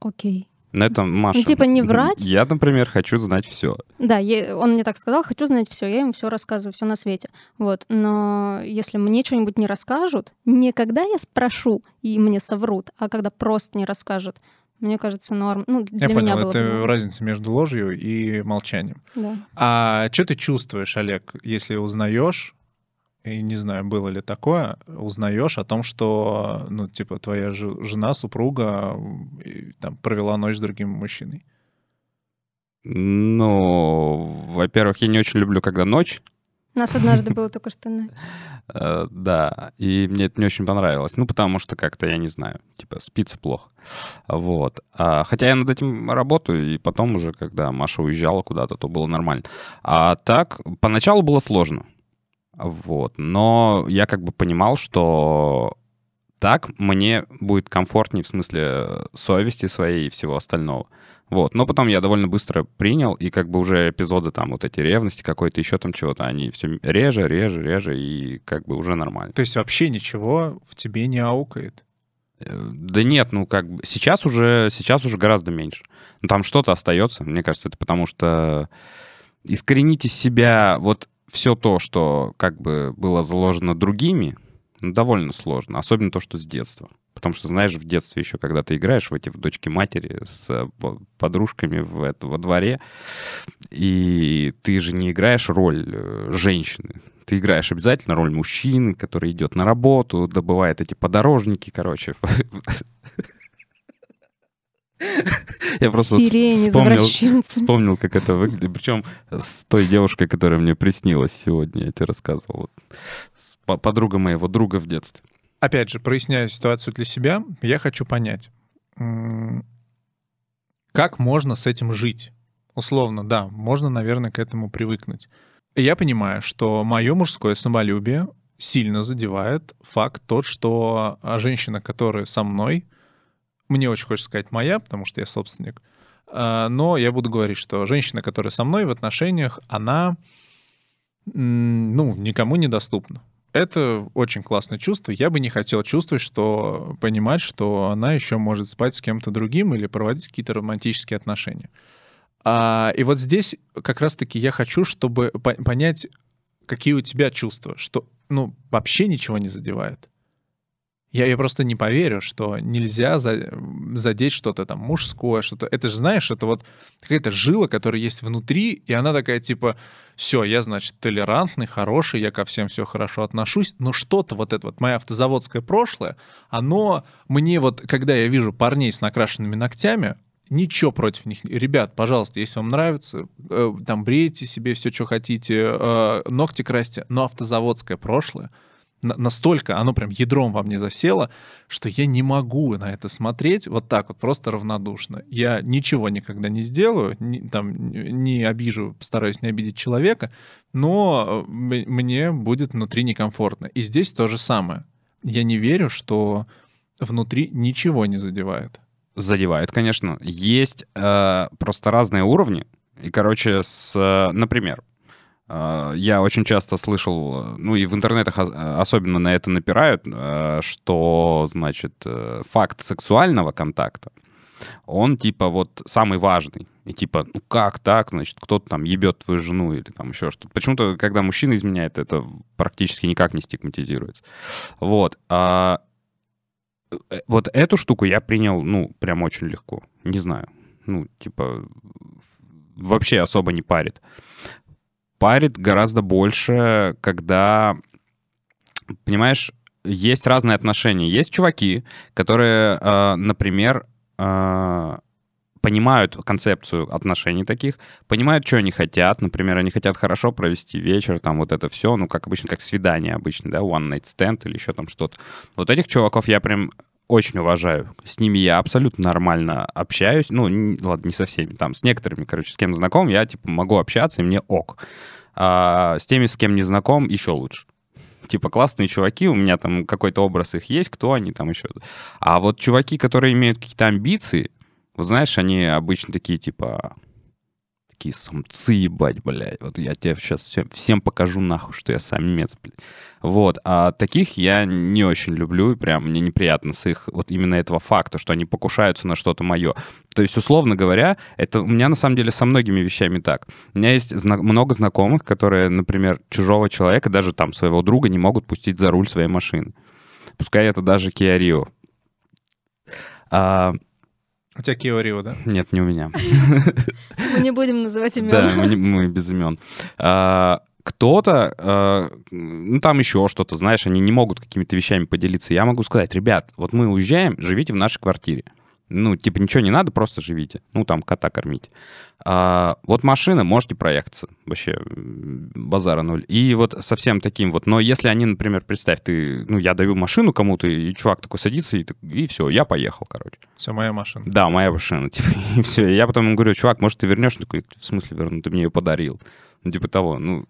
окей. На этом, Маша... Ну, типа не врать. Я, например, хочу знать все. Да, я, он мне так сказал, хочу знать все, я ему все рассказываю, все на свете. Вот. Но если мне что-нибудь не расскажут, не когда я спрошу и мне соврут, а когда просто не расскажут, мне кажется, норм. Ну, для я меня понял, было это бы разница между ложью и молчанием. Да. А что ты чувствуешь, Олег, если узнаешь, и не знаю, было ли такое, узнаешь о том, что, ну, типа, твоя же- жена, супруга и, там, провела ночь с другим мужчиной? Ну, во-первых, я не очень люблю, когда ночь. У нас однажды было только что ночь. Э, Да, и мне это не очень понравилось. Ну, потому что как-то, я не знаю, типа, спится плохо. Вот. А, Хотя я над этим работаю, и потом уже, когда Маша уезжала куда-то, то было нормально. А так, поначалу было сложно. Вот. Но я как бы понимал, что так мне будет комфортнее в смысле совести своей и всего остального. Вот. Но потом я довольно быстро принял, и как бы уже эпизоды там вот эти ревности какой-то, еще там чего-то, они все реже, реже, реже, и как бы уже нормально. То есть вообще ничего в тебе не аукает? Э, Да нет, ну как бы сейчас уже, сейчас уже гораздо меньше. Ну там что-то остается, мне кажется, это потому что искоренить из себя вот все то, что как бы было заложено другими, ну, довольно сложно, особенно то, что с детства. Потому что, знаешь, в детстве еще, когда ты играешь в эти в дочки матери с э, по- подружками в это, во дворе, и ты же не играешь роль э, женщины. Ты играешь обязательно роль мужчины, который идет на работу, добывает эти подорожники, короче. Я просто Сирень, вспомнил, вспомнил, как это выглядит. Причем с той девушкой, которая мне приснилась сегодня, я тебе рассказывал. Подруга моего друга в детстве. Опять же, проясняя ситуацию для себя, я хочу понять, как можно с этим жить? Условно, да, можно, наверное, к этому привыкнуть. Я понимаю, что мое мужское самолюбие сильно задевает факт тот, что а, женщина, которая со мной, мне очень хочется сказать моя, потому что я собственник, а, но я буду говорить, что женщина, которая со мной в отношениях, она, ну, никому недоступна. Это очень классное чувство. Я бы не хотел чувствовать, что понимать, что она еще может спать с кем-то другим или проводить какие-то романтические отношения. А, и вот здесь как раз-таки я хочу, чтобы по- понять, какие у тебя чувства, что ну вообще ничего не задевает. Я, я просто не поверю, что нельзя за- задеть что-то там мужское, что-то. Это же, знаешь, это вот какая-то жила, которая есть внутри, и она такая типа, все, я, значит, толерантный, хороший, я ко всем все хорошо отношусь, но что-то вот это вот, мое автозаводское прошлое, оно мне вот, когда я вижу парней с накрашенными ногтями, ничего против них. Ребят, пожалуйста, если вам нравится, э, там брейте себе все, что хотите, э, ногти красьте, но автозаводское прошлое, настолько оно прям ядром во мне засело, что я не могу на это смотреть вот так вот, просто равнодушно. Я ничего никогда не сделаю, не, там, не обижу, постараюсь не обидеть человека, но э, мне будет внутри некомфортно. И здесь то же самое. Я не верю, что внутри ничего не задевает. Задевает, конечно. Есть э, просто разные уровни. И, короче, с, э, например, я очень часто слышал, э, ну и в интернетах э, особенно на это напирают, э, что, значит, факт сексуального контакта, он типа вот самый важный. И типа, ну как так, значит, кто-то там ебет твою жену или там еще что-то. Почему-то, когда мужчина изменяет, это практически никак не стигматизируется. Вот. А вот эту штуку я принял, ну, прям очень легко. Не знаю. Ну, типа, вообще особо не парит. Парит гораздо больше, когда, понимаешь, есть разные отношения. Есть чуваки, которые, э, например, э, понимают концепцию отношений таких, понимают, что они хотят. Например, они хотят хорошо провести вечер, там вот это все, ну, как обычно, как свидание обычно, да, one night stand или еще там что-то. Вот этих чуваков я прям очень уважаю. С ними я абсолютно нормально общаюсь. Ну, не, ладно, не со всеми. Там с некоторыми, короче, с кем знаком, я, типа, могу общаться, и мне ок. А с теми, с кем не знаком, еще лучше типа классные чуваки, у меня там какой-то образ их есть, кто они там еще. А вот чуваки, которые имеют какие-то амбиции, вот знаешь, они обычно такие типа такие самцы, ебать, блядь. Вот я тебе сейчас всем, всем покажу нахуй, что я самец, блядь. Вот. А таких я не очень люблю, и прям мне неприятно с их вот именно этого факта, что они покушаются на что-то мое. То есть, условно говоря, это у меня на самом деле со многими вещами так. У меня есть зна- много знакомых, которые, например, чужого человека, даже там своего друга, не могут пустить за руль своей машины. Пускай это даже Kia Rio. А, У тебя Kia Rio, да? нет, не у меня. Мы не будем называть имен. Да, мы, не- мы без имен. А, кто-то, а, ну там еще что-то, знаешь, они не могут какими-то вещами поделиться. Я могу сказать, ребят, вот мы уезжаем, живите в нашей квартире. Ну, типа, ничего не надо, просто живите. Ну, там, кота кормите. А, вот машина, можете проехаться. Вообще, базара ноль. И вот совсем таким вот. Но если они, например, представь, ты, ну, я даю машину кому-то, и чувак такой садится, и, и все, я поехал, короче. Все, моя машина. Да, моя машина, типа, и все. Я потом ему говорю, чувак, может, ты вернешь? Он такой, в смысле верну? Ты мне ее подарил. Ну, типа того, ну,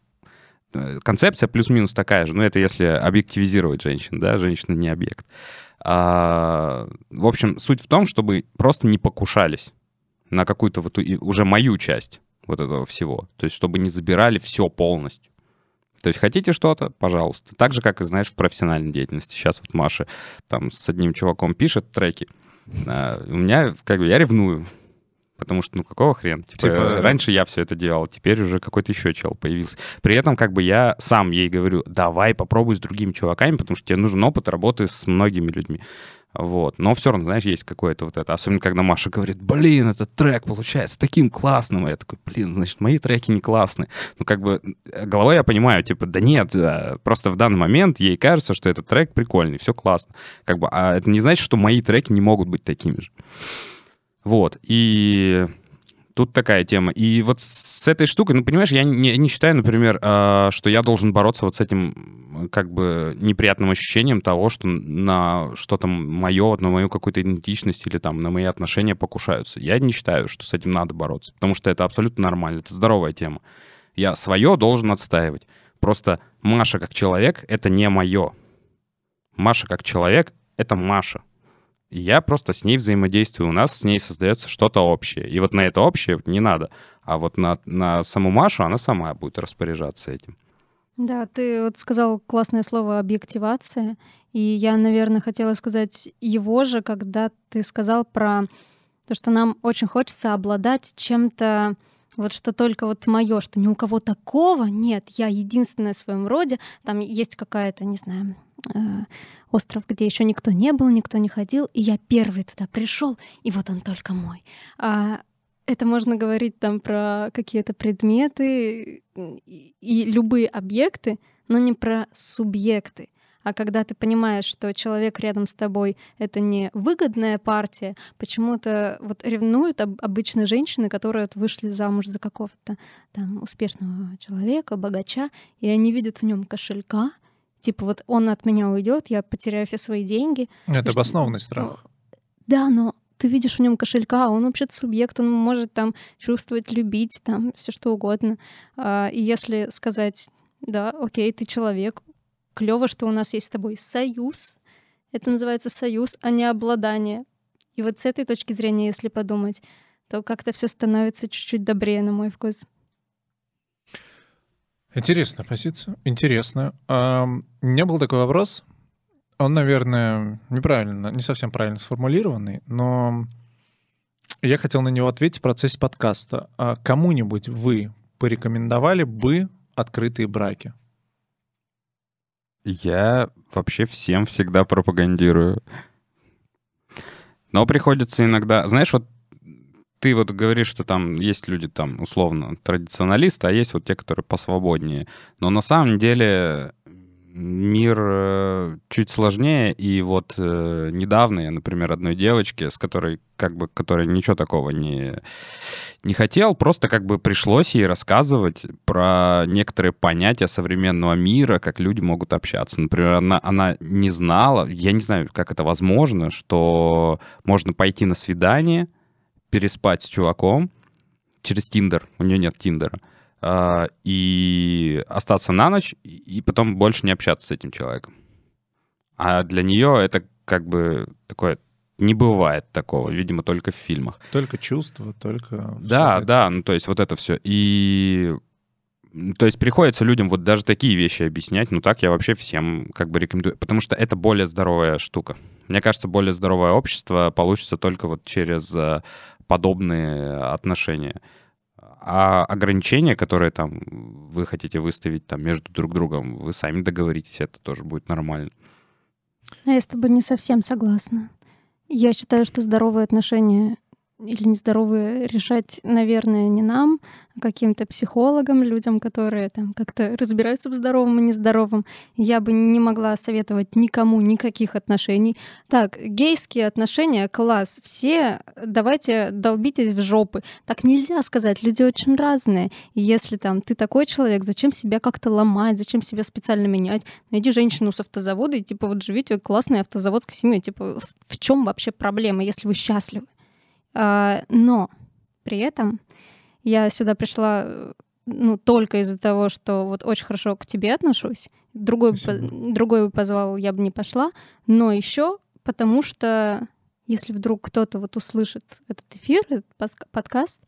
э, концепция плюс-минус такая же, но это если объективизировать женщин, да, женщина не объект. А, в общем, суть в том, чтобы просто не покушались на какую-то вот уже мою часть вот этого всего. То есть, чтобы не забирали все полностью. То есть, хотите что-то, пожалуйста. Так же, как и, знаешь, в профессиональной деятельности. Сейчас вот Маша там с одним чуваком пишет треки. А, у меня, как бы, я ревную. Потому что, ну, какого хрена? Типа, Типа- раньше я все это делал, теперь уже какой-то еще чел появился. При этом, как бы, я сам ей говорю, давай попробуй с другими чуваками, потому что тебе нужен опыт работы с многими людьми. Вот. Но все равно, знаешь, есть какое-то вот это. Особенно, когда Маша говорит, блин, этот трек получается таким классным. И я такой, блин, значит, мои треки не классные. Ну, как бы, э, головой я понимаю, типа, да нет, э, просто в данный момент ей кажется, что этот трек прикольный, все классно. Как бы, а это не значит, что мои треки не могут быть такими же. Вот. И тут такая тема. И вот с этой штукой, ну, понимаешь, я не, не считаю, например, э, что я должен бороться вот с этим, как бы, неприятным ощущением того, что на что-то мое, на мою какую-то идентичность или там на мои отношения покушаются. Я не считаю, что с этим надо бороться, потому что это абсолютно нормально, это здоровая тема. Я свое должен отстаивать. Просто Маша как человек — это не мое. Маша как человек — это Маша. Я просто с ней взаимодействую, у нас с ней создается что-то общее. И вот на это общее не надо. А вот на, на саму Машу она сама будет распоряжаться этим. Да, ты вот сказал классное слово объективация, и я, наверное, хотела сказать его же, когда ты сказал про то, что нам очень хочется обладать чем-то вот что только вот мое, что ни у кого такого нет, я единственная в своем роде, там есть какая-то, не знаю, остров, где еще никто не был, никто не ходил, и я первый туда пришел, и вот он только мой. А это можно говорить там про какие-то предметы и, любые объекты, но не про субъекты. А когда ты понимаешь, что человек рядом с тобой — это не выгодная партия, почему-то вот ревнуют об- обычно женщины, которые вот вышли замуж за какого-то там успешного человека, богача, и они видят в нем кошелька, типа вот он от меня уйдет, я потеряю все свои деньги. Это Что- обоснованный страх. Да, но ты видишь в нем кошелька, а он вообще-то субъект, он может там чувствовать, любить, там все что угодно. А, И если сказать, да, окей, ты человек, клево, что у нас есть с тобой союз, это называется союз, а не обладание. И вот с этой точки зрения, если подумать, то как-то все становится чуть-чуть добрее, на мой вкус. Интересная позиция. Интересная. Ам, У меня был такой вопрос. Он, наверное, неправильно, не совсем правильно сформулированный, но я хотел на него ответить в процессе подкаста. А кому-нибудь вы порекомендовали бы открытые браки? Я вообще всем всегда пропагандирую. Но приходится иногда... Знаешь, вот ты вот говоришь, что там есть люди там условно традиционалисты, а есть вот те, которые посвободнее. Но на самом деле мир э, чуть сложнее, и вот э, недавно я, например, одной девочке, с которой как бы, которой ничего такого не, не хотел, просто как бы пришлось ей рассказывать про некоторые понятия современного мира, как люди могут общаться. Например, она, она не знала, я не знаю, как это возможно, что можно пойти на свидание, переспать с чуваком через Тиндер, у нее нет Тиндера, а, и остаться на ночь, и потом больше не общаться с этим человеком. А для нее это как бы такое не бывает такого, видимо, только в фильмах. Только чувства, только... Да, да, ну то есть вот это все. И то есть приходится людям вот даже такие вещи объяснять, ну так я вообще всем как бы рекомендую, потому что это более здоровая штука. Мне кажется, более здоровое общество получится только вот через э, подобные отношения. А ограничения, которые там вы хотите выставить там между друг другом, вы сами договоритесь, это тоже будет нормально. Я с тобой не совсем согласна. Я считаю, что здоровые отношения или нездоровые решать, наверное, не нам, а каким-то психологам, людям, которые там как-то разбираются в здоровом и нездоровом. Я бы не могла советовать никому никаких отношений. Так, гейские отношения — класс. Все давайте долбитесь в жопы. Так нельзя сказать, люди очень разные. И если там ты такой человек, зачем себя как-то ломать, зачем себя специально менять? Найди женщину с автозавода и типа вот живите классной автозаводской семьей. Типа в, чем вообще проблема, если вы счастливы? А, но при этом я сюда пришла ну, только из-за того, что вот очень хорошо к тебе отношусь. Другой, по, другой бы позвал, я бы не пошла. Но еще потому что если вдруг кто-то вот услышит этот эфир, этот подкаст,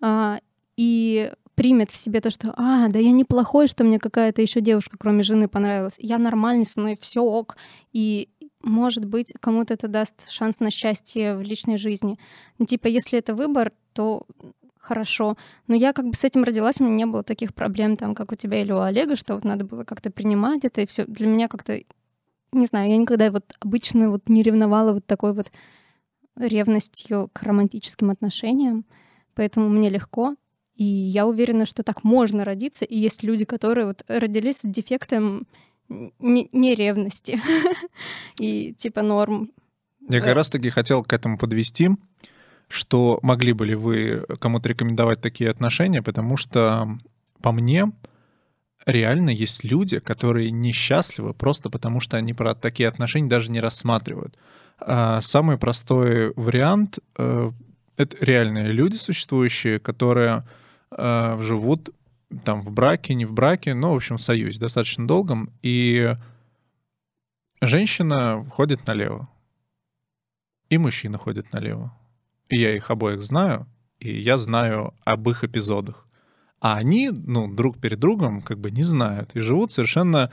а, и примет в себе то, что «А, да я неплохой, что мне какая-то еще девушка, кроме жены, понравилась. Я нормальный, со мной все ок». И может быть, кому-то это даст шанс на счастье в личной жизни. Ну, типа, если это выбор, то хорошо. Но я как бы с этим родилась, у меня не было таких проблем, там, как у тебя или у Олега, что вот надо было как-то принимать это, и все для меня как-то, не знаю, я никогда вот обычно вот не ревновала вот такой вот ревностью к романтическим отношениям, поэтому мне легко. И я уверена, что так можно родиться, и есть люди, которые вот родились с дефектом не, не ревности и типа норм. Я как раз-таки хотел к этому подвести, что могли бы ли вы кому-то рекомендовать такие отношения, потому что по мне реально есть люди, которые несчастливы просто потому, что они про такие отношения даже не рассматривают. А самый простой вариант э, — это реальные люди существующие, которые э, живут там в браке, не в браке, но, в общем, в союзе достаточно долгом, и женщина ходит налево, и мужчина ходит налево. И я их обоих знаю, и я знаю об их эпизодах. А они, ну, друг перед другом как бы не знают и живут совершенно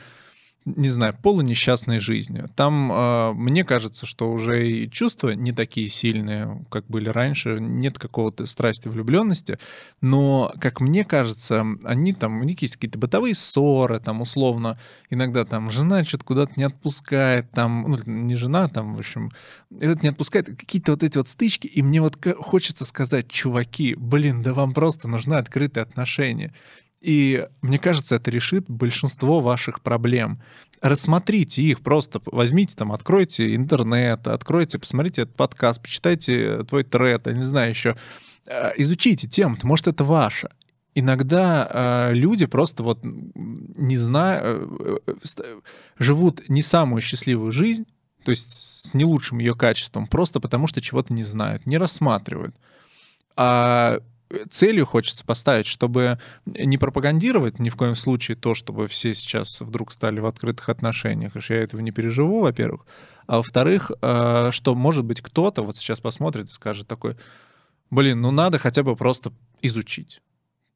не знаю, полунесчастной жизнью. Там, э, мне кажется, что уже и чувства не такие сильные, как были раньше, нет какого-то страсти влюбленности, но, как мне кажется, они там, у них есть какие-то бытовые ссоры, там, условно, иногда там жена что-то куда-то не отпускает, там, ну, не жена, там, в общем, это не отпускает, какие-то вот эти вот стычки, и мне вот хочется сказать, чуваки, блин, да вам просто нужны открытые отношения. И мне кажется, это решит большинство ваших проблем. Рассмотрите их просто, возьмите там, откройте интернет, откройте, посмотрите этот подкаст, почитайте твой тред, я не знаю еще, э, изучите тему, может это ваше. Иногда э, люди просто вот не знаю, э, э, живут не самую счастливую жизнь, то есть с не лучшим ее качеством, просто потому что чего-то не знают, не рассматривают. А целью хочется поставить, чтобы не пропагандировать ни в коем случае то, чтобы все сейчас вдруг стали в открытых отношениях, потому что я этого не переживу, во-первых. А во-вторых, э, что, может быть, кто-то вот сейчас посмотрит и скажет такой, блин, ну надо хотя бы просто изучить.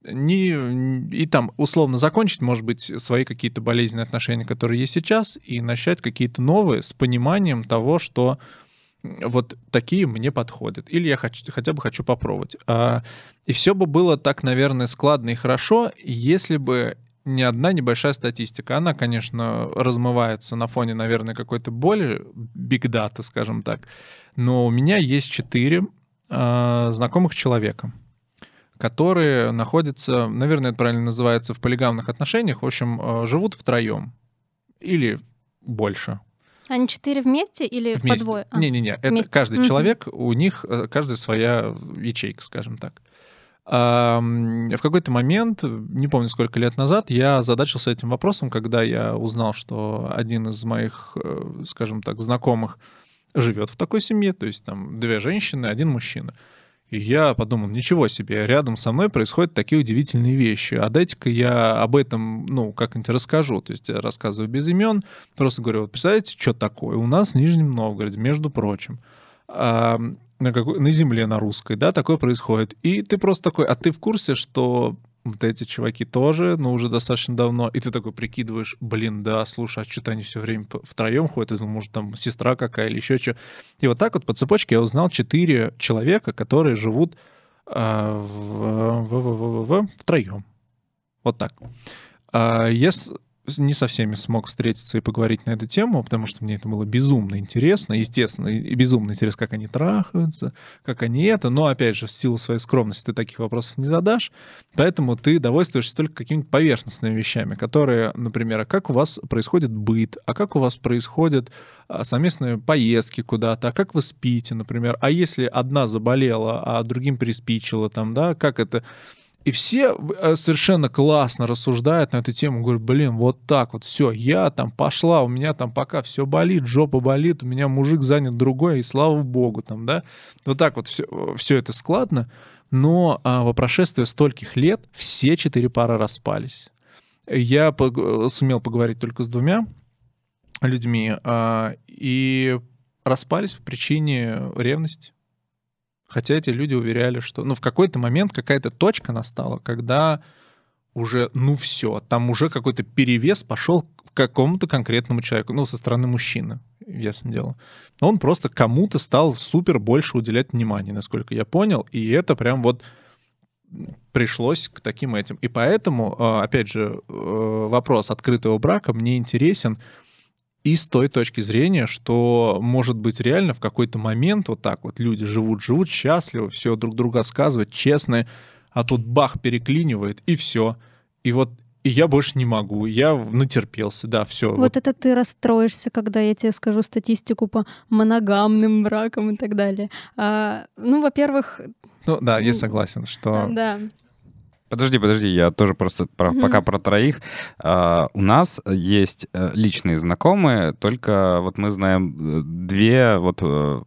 Не, и там условно закончить, может быть, свои какие-то болезненные отношения, которые есть сейчас, и начать какие-то новые с пониманием того, что вот такие мне подходят. Или я хочу, хотя бы хочу попробовать. А, и все бы было так, наверное, складно и хорошо, если бы не одна небольшая статистика. Она, конечно, размывается на фоне, наверное, какой-то более бигдата, скажем так. Но у меня есть четыре э, знакомых человека, которые находятся, наверное, это правильно называется, в полигамных отношениях, в общем, э, живут втроем. или больше. Они четыре вместе или Вместе. по двое? А, Не-не-не, это вместе. каждый Мгм. человек, у них э, каждая своя ячейка, скажем так. Ам, В какой-то момент, не помню сколько лет назад, я задачился этим вопросом, когда я узнал, что один из моих, э, скажем так, знакомых живет в такой семье, то есть там две женщины, один мужчина. И я подумал, ничего себе, рядом со мной происходят такие удивительные вещи. А дайте-ка я об этом, ну, как-нибудь расскажу. То есть я рассказываю без имен, просто говорю, вот представляете, что такое у нас в Нижнем Новгороде, между прочим. а, на, какой, на земле, на русской, да, такое происходит. И ты просто такой, а ты в курсе, что вот эти чуваки тоже, ну, уже достаточно давно, и ты такой прикидываешь, блин, да, слушай, а что-то они все время втроем ходят, я думаю, может, там сестра какая или еще что. И вот так вот по цепочке я узнал четыре человека, которые живут а, в, в, в, в, в, втроем. Вот так. А, я с- не со всеми смог встретиться и поговорить на эту тему, потому что мне это было безумно интересно, естественно, и безумно интересно, как они трахаются, как они это, но, опять же, в силу своей скромности ты таких вопросов не задашь, поэтому ты довольствуешься только какими-то поверхностными вещами, которые, например, а как у вас происходит быт, а как у вас происходят а, совместные поездки куда-то, а как вы спите, например, а если одна заболела, а другим приспичило там, да, как это... И все э, совершенно классно рассуждают на эту тему. Говорят, блин, вот так вот, все, я там пошла, у меня там пока все болит, жопа болит, у меня мужик занят другой, и слава богу, там, да. Вот так вот все, все это складно. Но а, по прошествии стольких лет все четыре пары распались. Я пог- сумел поговорить только с двумя людьми, а, и распались по причине ревности. Хотя эти люди уверяли, что... Ну, в какой-то момент какая-то точка настала, когда уже, ну, все, там уже какой-то перевес пошел к какому-то конкретному человеку, ну, со стороны мужчины, ясно дело. Он просто кому-то стал супер больше уделять внимания, насколько я понял, и это прям вот пришлось к таким этим. И поэтому, э, опять же, э, вопрос открытого брака мне интересен и с той точки зрения, что, может быть, реально в какой-то момент вот так вот люди живут, живут счастливо, все друг друга сказывают, честные, а тут бах переклинивает, и все. И вот и я больше не могу, я натерпелся, да, все. Вот это ты расстроишься, когда я тебе скажу статистику по моногамным бракам и так далее. А, ну, во-первых, Ну да, я согласен, что... да. Подожди, подожди, я тоже просто про- Мгм. пока про троих. А, у нас есть э, личные знакомые, только вот мы знаем э, две вот э,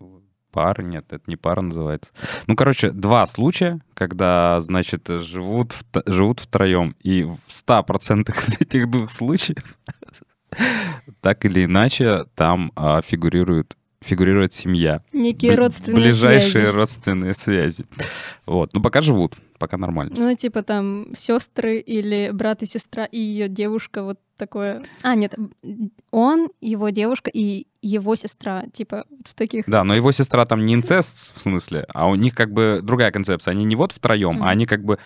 пары, нет, это не пара называется. Ну, короче, два случая, когда, значит, живут, вт- живут втроем, и в 100% из этих двух случаев так или иначе там а, фигурирует фигурирует семья. Некие Бли- родственные Ближайшие связи. родственные связи. Вот. Ну, пока живут, пока нормально. Ну, типа там сестры или брат и сестра и ее девушка, вот такое. А, нет, он, его девушка и его сестра, типа в таких. Да, но его сестра там не инцест, в смысле, а у них как бы другая концепция. Они не вот втроем, а они как бы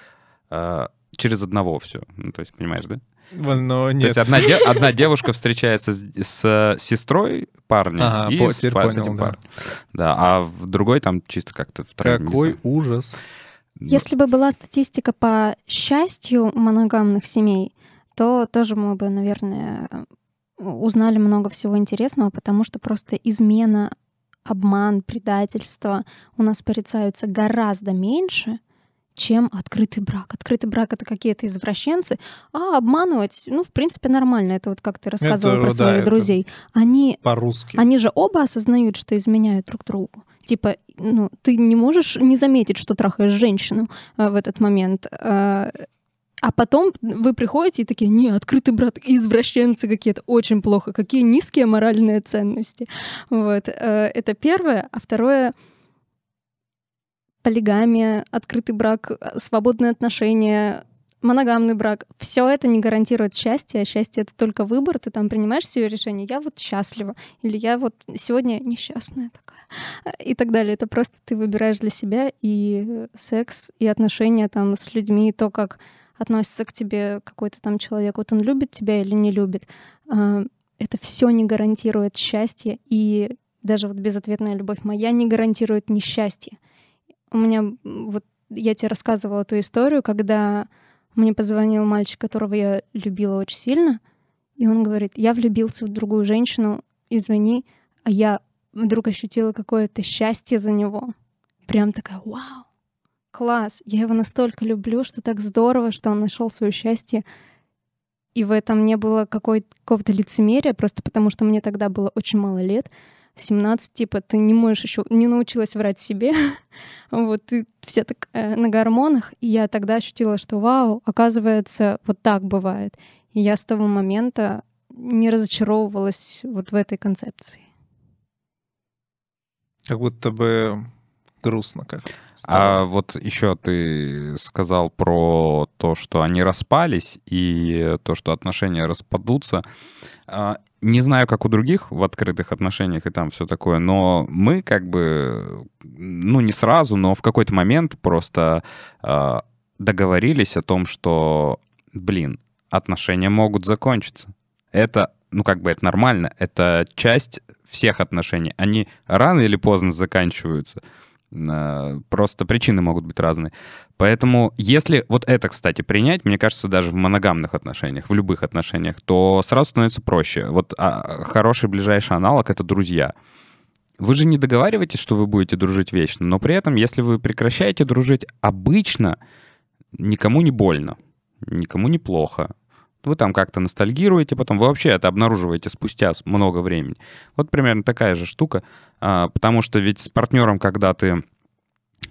э, через одного все. Ну, то есть, понимаешь, да? Но То нет. есть одна, де- одна девушка встречается с, с сестрой парня Ага, и по- с, па- с понял, этим да. парнем. Да, а в другой там чисто как-то втроем. Какой ужас. Ну, Если бы была статистика по счастью моногамных семей, то тоже мы бы, наверное, узнали много всего интересного, потому что просто измена, обман, предательство у нас порицаются гораздо меньше, чем открытый брак. Открытый брак — это какие-то извращенцы, а обманывать, ну, в принципе, нормально. Это вот как ты рассказывал Это, про да, своих друзей. Они По-русски. они же оба осознают, что изменяют друг другу. Типа, ну, ты не можешь не заметить, что трахаешь женщину э, в этот момент. Э, а потом вы приходите и такие, не, открытый брат, извращенцы какие-то, очень плохо, какие низкие моральные ценности. Вот. э, это первое. А второе, полигамия, открытый брак, свободные отношения, моногамный брак. Все это не гарантирует счастье, а счастье это только выбор. Ты там принимаешь себе решение, я вот счастлива, или я вот сегодня несчастная такая, и так далее. Это просто ты выбираешь для себя и секс, и отношения там с людьми, и то, как относится к тебе какой-то там человек, вот он любит тебя или не любит. А, Это все не гарантирует счастье, и даже вот безответная любовь моя не гарантирует несчастье. У меня вот я тебе рассказывала эту историю, когда мне позвонил мальчик, которого я любила очень сильно, И он говорит, я влюбился в другую женщину, извини, а я вдруг ощутила какое-то счастье за него. Прям такая, вау, класс, я его настолько люблю, что так здорово, что он нашел свое счастье. И в этом не было какого-то лицемерия, просто потому что мне тогда было очень мало лет. 17, типа, ты не можешь еще, не научилась врать себе. вот, ты вся такая на гормонах. И я тогда ощутила, что вау, оказывается, вот так бывает. И я с того момента не разочаровывалась вот в этой концепции. Как будто бы грустно как-то. А вот еще ты сказал про то, что они распались, и то, что отношения распадутся. Не знаю, как у других в открытых отношениях и там все такое, но мы как бы, ну не сразу, но в какой-то момент просто а, договорились о том, что, блин, отношения могут закончиться. Это, ну как бы это нормально, это часть всех отношений. Они рано или поздно заканчиваются. А, просто причины могут быть разные. Поэтому, если вот это, кстати, принять, мне кажется, даже в моногамных отношениях, в любых отношениях, то сразу становится проще. Вот а, хороший ближайший аналог — это друзья. Вы же не договариваетесь, что вы будете дружить вечно, но при этом, если вы прекращаете дружить, обычно никому не больно, никому не плохо вы там как-то ностальгируете, потом вы вообще это обнаруживаете спустя много времени. Вот примерно такая же штука, а, потому что ведь с партнером, когда ты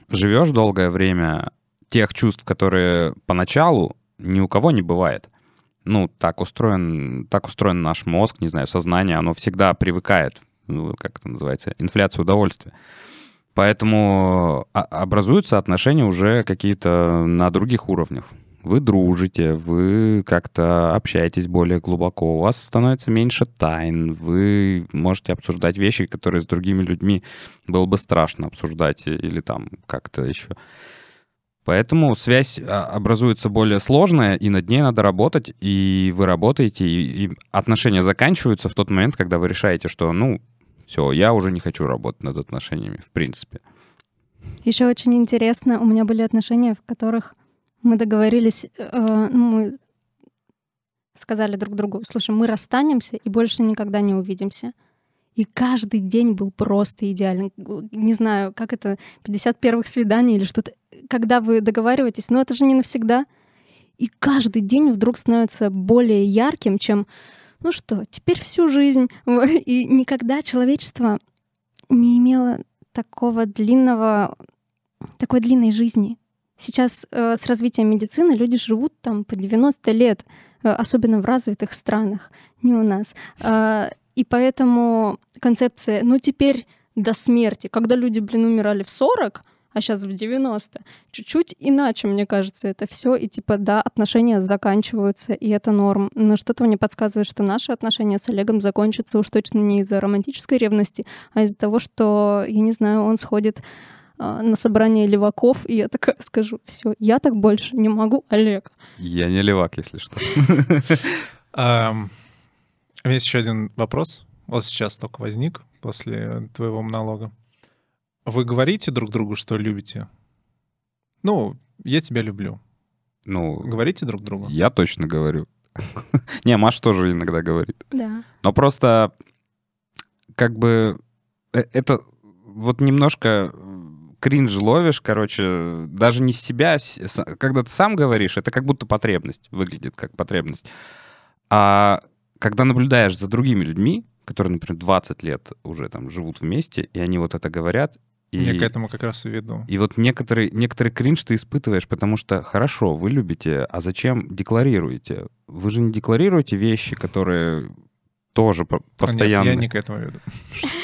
живешь долгое время, тех чувств, которые поначалу ни у кого не бывает. Ну, так устроен, так устроен наш мозг, не знаю, сознание, оно всегда привыкает, ну, как это называется, инфляция удовольствия. Поэтому а, образуются отношения уже какие-то на других уровнях вы дружите, вы как-то общаетесь более глубоко, у вас становится меньше тайн, вы можете обсуждать вещи, которые с другими людьми было бы страшно обсуждать или там как-то еще. Поэтому связь а, образуется более сложная, и над ней надо работать, и вы работаете, и, и отношения заканчиваются в тот момент, когда вы решаете, что, ну, все, я уже не хочу работать над отношениями, в принципе. Еще очень интересно, у меня были отношения, в которых мы договорились, э, ну, мы сказали друг другу, слушай, мы расстанемся и больше никогда не увидимся. И каждый день был просто идеальный. Не знаю, как это, 50 первых свиданий или что-то. Когда вы договариваетесь, но это же не навсегда. И каждый день вдруг становится более ярким, чем, ну что, теперь всю жизнь. И никогда человечество не имело такого длинного, такой длинной жизни. Сейчас э, с развитием медицины люди живут там по 90 лет, э, особенно в развитых странах, не у нас. Э, и поэтому концепция, ну теперь до смерти, когда люди, блин, умирали в 40, а сейчас в 90, чуть-чуть иначе, мне кажется, это все. И типа, да, отношения заканчиваются, и это норм. Но что-то мне подсказывает, что наши отношения с Олегом закончатся уж точно не из-за романтической ревности, а из-за того, что, я не знаю, он сходит на собрание леваков, и я такая скажу, все, я так больше не могу, Олег. Я не левак, если что. У меня есть еще один вопрос. Вот сейчас только возник после твоего монолога. Вы говорите друг другу, что любите? Ну, я тебя люблю. Ну, говорите друг другу? Я точно говорю. Не, Маша тоже иногда говорит. Да. Но просто как бы э, это вот немножко кринж ловишь, короче, даже не с себя, когда ты сам говоришь, это как будто потребность, выглядит как потребность. А когда наблюдаешь за другими людьми, которые, например, 20 лет уже там живут вместе, и они вот это говорят, и, Я к этому как раз и веду. И вот некоторый, некоторый кринж ты испытываешь, потому что хорошо, вы любите, а зачем декларируете? Вы же не декларируете вещи, которые тоже постоянно... Нет, я не к этому веду.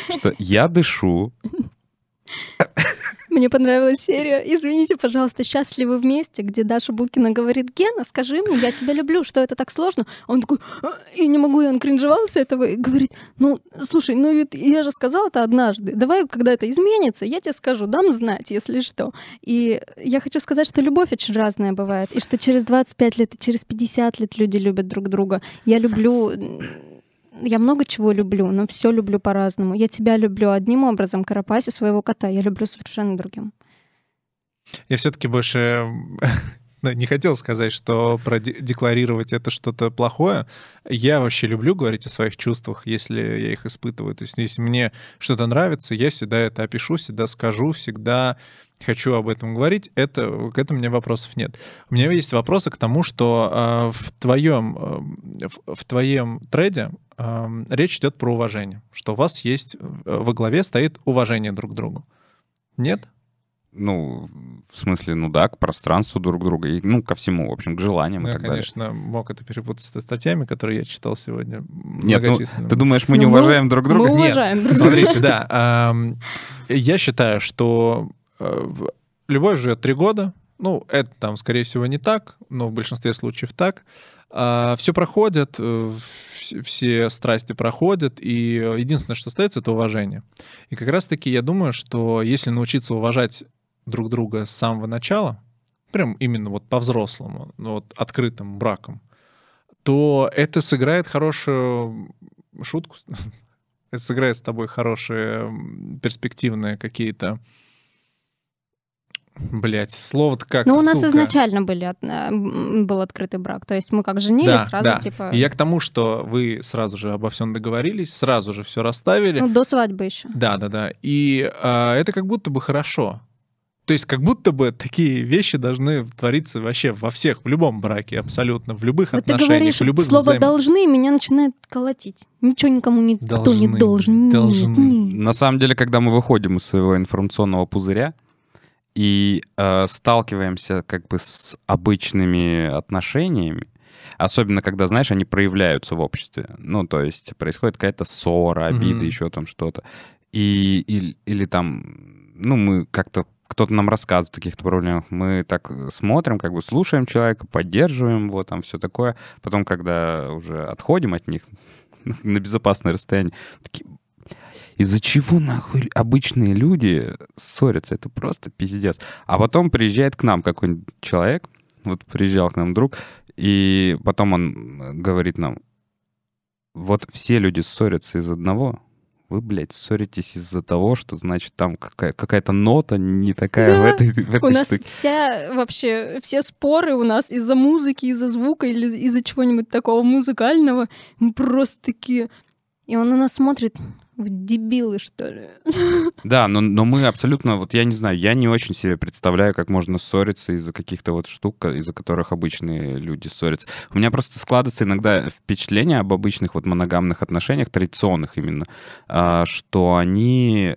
Что я дышу, мне понравилась серия «Извините, пожалуйста, счастливы вместе», где Даша Букина говорит «Гена, скажи мне, я тебя люблю, что это так сложно?» Он такой «А, «И не могу», и он кринжевался этого и говорит «Ну, слушай, ну я же сказал это однажды, давай, когда это изменится, я тебе скажу, дам знать, если что». И я хочу сказать, что любовь очень разная бывает, и что через 25 лет и через 50 лет люди любят друг друга. Я люблю я много чего люблю, но все люблю по-разному. Я тебя люблю одним образом, Карапаси своего кота я люблю совершенно другим. Я все-таки больше честно, не хотел сказать, что продекларировать это что-то плохое. Я вообще люблю говорить о своих чувствах, если я их испытываю. То есть если мне что-то нравится, я всегда это опишу, всегда скажу, всегда хочу об этом говорить. Это, к этому у меня вопросов нет. У меня есть вопросы к тому, что э, в твоем, э, в, в твоем треде речь идет про уважение, что у вас есть, э, во главе стоит уважение друг к другу. Нет? Ну, в смысле, ну да, к пространству друг друга, и, ну, ко всему, в общем, к желаниям Ну, и так далее. конечно, мог это перепутать со статьями, которые я читал сегодня. Нет, ну, многочисленными. ты думаешь, мы не Ну, мы- уважаем друг друга? Мы Нет, уважаем друг друга. Смотрите, да. Я считаю, что э, любовь живет три года. Ну, это там, скорее всего, не так, но в большинстве случаев так. Все проходит, э, все страсти проходят, и единственное, что остается, это уважение. И как раз-таки я думаю, что если научиться уважать друг друга с самого начала, прям именно вот по-взрослому, ну, вот открытым браком, то это сыграет хорошую шутку, это сыграет с тобой хорошие перспективные какие-то Блять, слово-то как, Ну, у нас сука. изначально были, от- э, был открытый брак. То есть мы как женились, Да, сразу да. типа... И я к тому, что вы сразу же обо всем договорились, сразу же все расставили. Ну, до свадьбы еще. Да, да, да. И а, это как будто бы хорошо. То есть как будто бы такие вещи должны твориться вообще во всех, в любом браке, абсолютно, в любых Вот ты отношениях, говоришь в любых слово взаим- «должны», меня начинает колотить. Ничего никому никто не Должны, должен. Нет, должны. нет. На самом деле, когда мы выходим из своего информационного пузыря и э, сталкиваемся как бы с обычными отношениями, особенно когда, знаешь, они проявляются в обществе, ну, то есть происходит какая-то ссора, обида, Мгм. еще там что-то, и, или, или там, ну, мы как-то кто-то нам рассказывает о каких-то проблемах, мы так смотрим, как бы слушаем человека, поддерживаем его, там все такое. Потом, когда уже отходим от них на безопасное расстояние, такие, из-за чего нахуй обычные люди ссорятся? Это просто пиздец. А потом приезжает к нам какой-нибудь человек, вот приезжал к нам друг, и потом он э, говорит нам, вот все люди ссорятся из одного, вы, блядь, ссоритесь из-за того, что, значит, там какая- какая-то нота не такая в Да. этой, в этой У нас штуке. вся вообще, все споры у нас из-за музыки, из-за звука или из-за чего-нибудь такого музыкального. Мы просто такие... И он на нас смотрит, вы дебилы, что ли? Да, но, но мы абсолютно, вот я не знаю, я не очень себе представляю, как можно ссориться из-за каких-то вот штук, из-за которых обычные люди ссорятся. У меня просто складывается иногда впечатление об обычных вот моногамных отношениях, традиционных именно, а, что они,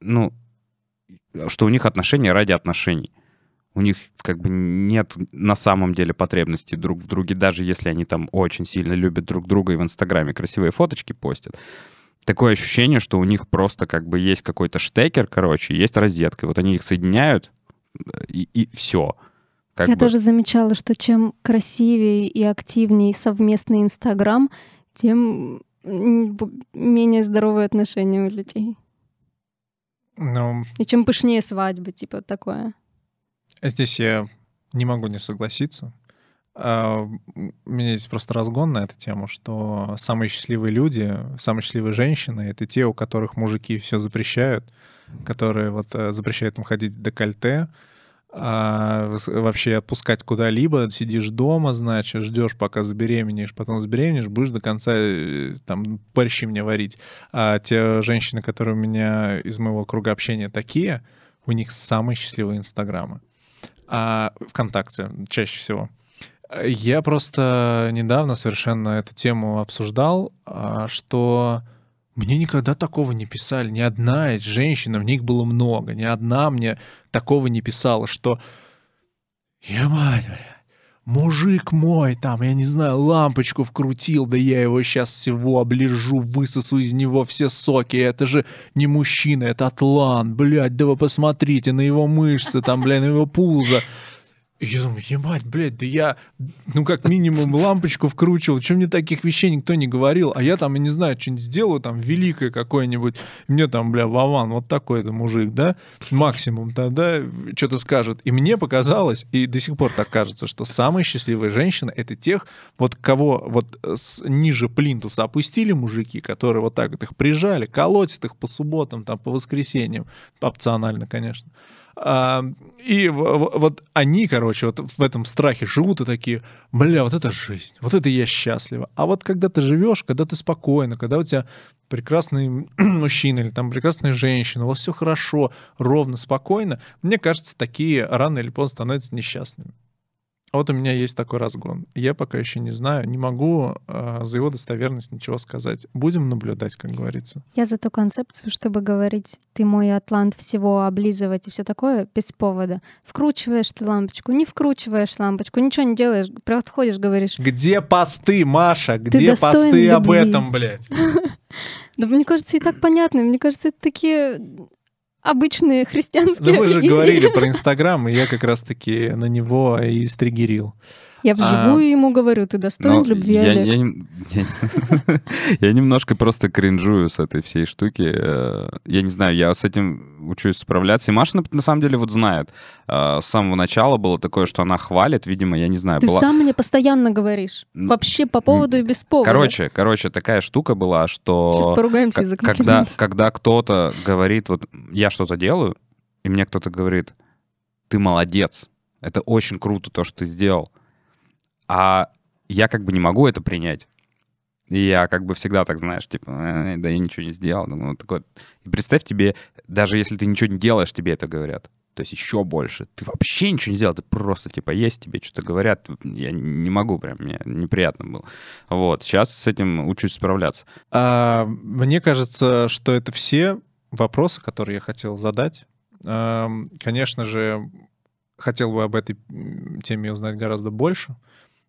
ну, что у них отношения ради отношений. У них как бы нет на самом деле потребностей друг в друге, даже если они там очень сильно любят друг друга и в Инстаграме красивые фоточки постят такое ощущение, что у них просто как бы есть какой-то штекер, короче, есть розетка. Вот они их соединяют, э, и, и все. Как Я бы. тоже замечала, что чем красивее и активнее совместный Инстаграм, тем менее здоровые отношения у людей. Ну, И чем пышнее свадьбы, типа такое. здесь я не могу не согласиться. А, У меня есть просто разгон на эту тему, что самые счастливые люди, самые счастливые женщины — это те, у которых мужики все запрещают, которые вот э, запрещают им ходить в декольте, а, вообще отпускать куда-либо, сидишь дома, значит, ждешь, пока забеременеешь, потом забеременеешь, будешь до конца э, там борщи мне варить. А те женщины, которые у меня из моего круга общения такие, у них самые счастливые инстаграмы. А ВКонтакте чаще всего. Я просто недавно совершенно эту тему обсуждал, а, что мне никогда такого не писали. Ни одна из женщин, в них было много, ни одна мне такого не писала, что «Ебать, бля, мужик мой там, я не знаю, лампочку вкрутил, да я его сейчас всего оближу, высосу из него все соки, это же не мужчина, это атлант, блядь, да вы посмотрите на его мышцы, там, блядь, на его пузо». Я думаю, ебать, блядь, да я, ну, как минимум, лампочку вкручивал. Чем мне таких вещей никто не говорил? А я там, я не знаю, что-нибудь сделаю, там, великое какое-нибудь. Мне там, бля, Вован, вот такой-то мужик, да? Максимум тогда что-то скажет. И мне показалось, и до сих пор так кажется, что самые счастливые женщины — это тех, вот кого вот с, ниже плинтуса опустили мужики, которые вот так вот их прижали, колотят их по субботам, там, по воскресеньям, опционально, конечно и вот они, короче, вот в этом страхе живут и такие, бля, вот это жизнь, вот это я счастлива. А вот когда ты живешь, когда ты спокойно, когда у тебя прекрасный мужчина или там прекрасная женщина, у вас все хорошо, ровно, спокойно, мне кажется, такие рано или поздно становятся несчастными. Вот у меня есть такой разгон. Я пока еще не знаю, не могу э, за его достоверность ничего сказать. Будем наблюдать, как говорится. Я за ту концепцию, чтобы говорить, ты мой атлант всего облизывать и все такое без повода. Вкручиваешь ты лампочку, не вкручиваешь лампочку, ничего не делаешь, подходишь, говоришь. Где посты, Маша? Где посты об этом, блядь? Да мне кажется, и так понятно. Мне кажется, это такие обычные христианские. Да вы же говорили про Инстаграм, и я как раз-таки на него и стригерил. Я вживую а, ему говорю, ты достоин Но любви, я, Олег. Я, я, я немножко просто кринжую с этой всей штуки. Э, я не знаю, я с этим учусь справляться. И Маша, на самом деле, вот знает. Э, с самого начала было такое, что она хвалит, видимо, я не знаю. Ты была... сам мне постоянно говоришь. Вообще по поводу и без повода. Короче, короче, такая штука была, что... Сейчас поругаемся из-за когда, когда кто-то говорит, вот я что-то делаю, и мне кто-то говорит, ты молодец, это очень круто то, что ты сделал а я как бы не могу это принять. И я как бы всегда так, знаешь, типа, э, да я ничего не сделал. Ну, такой. И представь тебе, даже если ты ничего не делаешь, тебе это говорят. То есть еще больше. Ты вообще ничего не сделал, ты просто, типа, есть тебе что-то говорят. Я не могу прям, мне неприятно было. Вот, сейчас с этим учусь справляться. А, мне кажется, что это все вопросы, которые я хотел задать. А, конечно же, хотел бы об этой теме узнать гораздо больше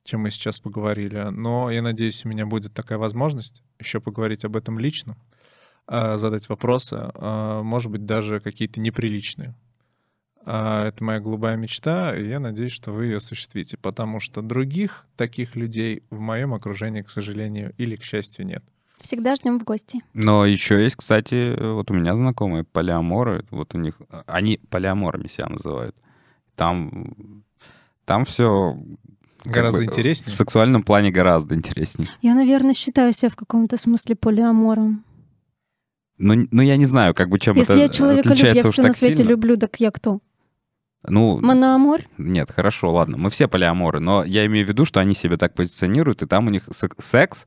чем мы сейчас поговорили. Но я надеюсь, у меня будет такая возможность еще поговорить об этом лично, а, задать вопросы, а, может быть, даже какие-то неприличные. А, это моя голубая мечта, и я надеюсь, что вы ее осуществите, потому что других таких людей в моем окружении, к сожалению, или к счастью, нет. Всегда ждем в гости. Но еще есть, кстати, вот у меня знакомые полиаморы, вот у них, они полиаморами себя называют. Там, там все Гораздо бы, интереснее. В сексуальном плане гораздо интереснее. Я, наверное, считаю себя в каком-то смысле полиамором. Ну, ну я не знаю, как бы чем Если это я человека люблю, я все на свете сильно. люблю, так я кто? Ну, Моноамор? Нет, хорошо, ладно, мы все полиаморы, но я имею в виду, что они себя так позиционируют, и там у них секс,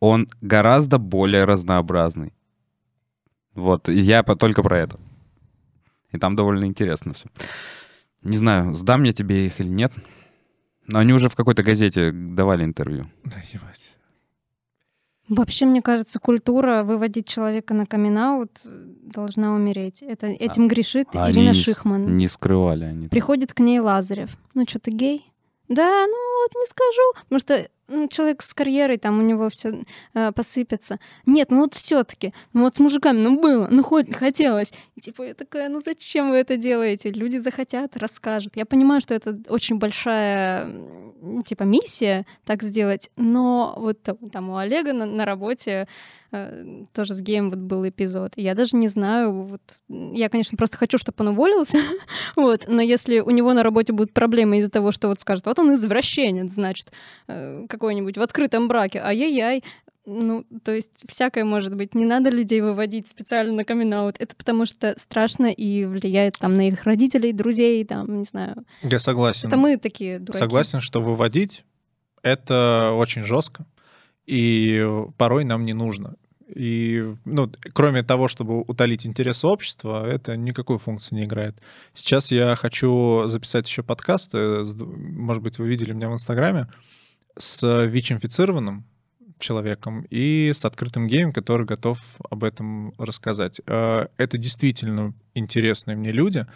он гораздо более разнообразный. Вот, я только про это. И там довольно интересно все. Не знаю, сдам я тебе их или нет. Но они уже в какой-то газете давали интервью. Да, ебать. Вообще, мне кажется, культура выводить человека на камин должна умереть. Это, этим а, грешит а Ирина Шихман. Не скрывали они. Приходит к ней Лазарев. Ну что, ты гей? Да, ну вот не скажу. Потому что человек с карьерой, там у него все э, посыпется. Нет, ну вот все-таки, ну вот с мужиками, ну было, ну хоть хотелось. И, типа я такая, ну зачем вы это делаете? Люди захотят, расскажут. Я понимаю, что это очень большая типа миссия так сделать, но вот там у Олега на, на работе э, тоже с геем вот был эпизод. Я даже не знаю, вот я, конечно, просто хочу, чтобы он уволился, вот, но если у него на работе будут проблемы из-за того, что вот скажут, вот он извращенец, значит, э, какой-нибудь в открытом браке, ай-яй-яй, ну, то есть всякое может быть. Не надо людей выводить специально на камин -аут. Это потому что страшно и влияет там на их родителей, друзей, там, не знаю. Я согласен. Это мы такие дураки. Согласен, что выводить — это очень жестко, и порой нам не нужно. И, ну, кроме того, чтобы утолить интересы общества, это никакой функции не играет. Сейчас я хочу записать еще подкаст, может быть, вы видели меня в Инстаграме, с ВИЧ-инфицированным, человеком и с открытым геем, который готов об этом рассказать. А, это действительно интересные мне люди.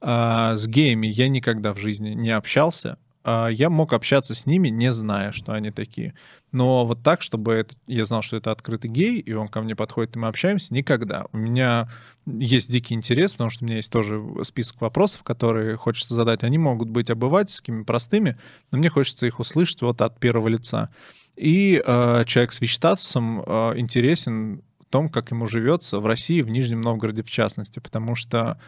А, с геями я никогда в жизни не общался. А, я мог общаться с ними, не зная, что они такие. Но вот так, чтобы это, я знал, что это открытый гей, и он ко мне подходит, и мы общаемся, никогда. У меня есть дикий интерес, потому что у меня есть тоже список вопросов, которые хочется задать. Они могут быть обывательскими, простыми, но мне хочется их услышать вот от первого лица. И э, человек с ВИЧ-статусом э, интересен в том, как ему живется в России, в Нижнем Новгороде в частности, потому что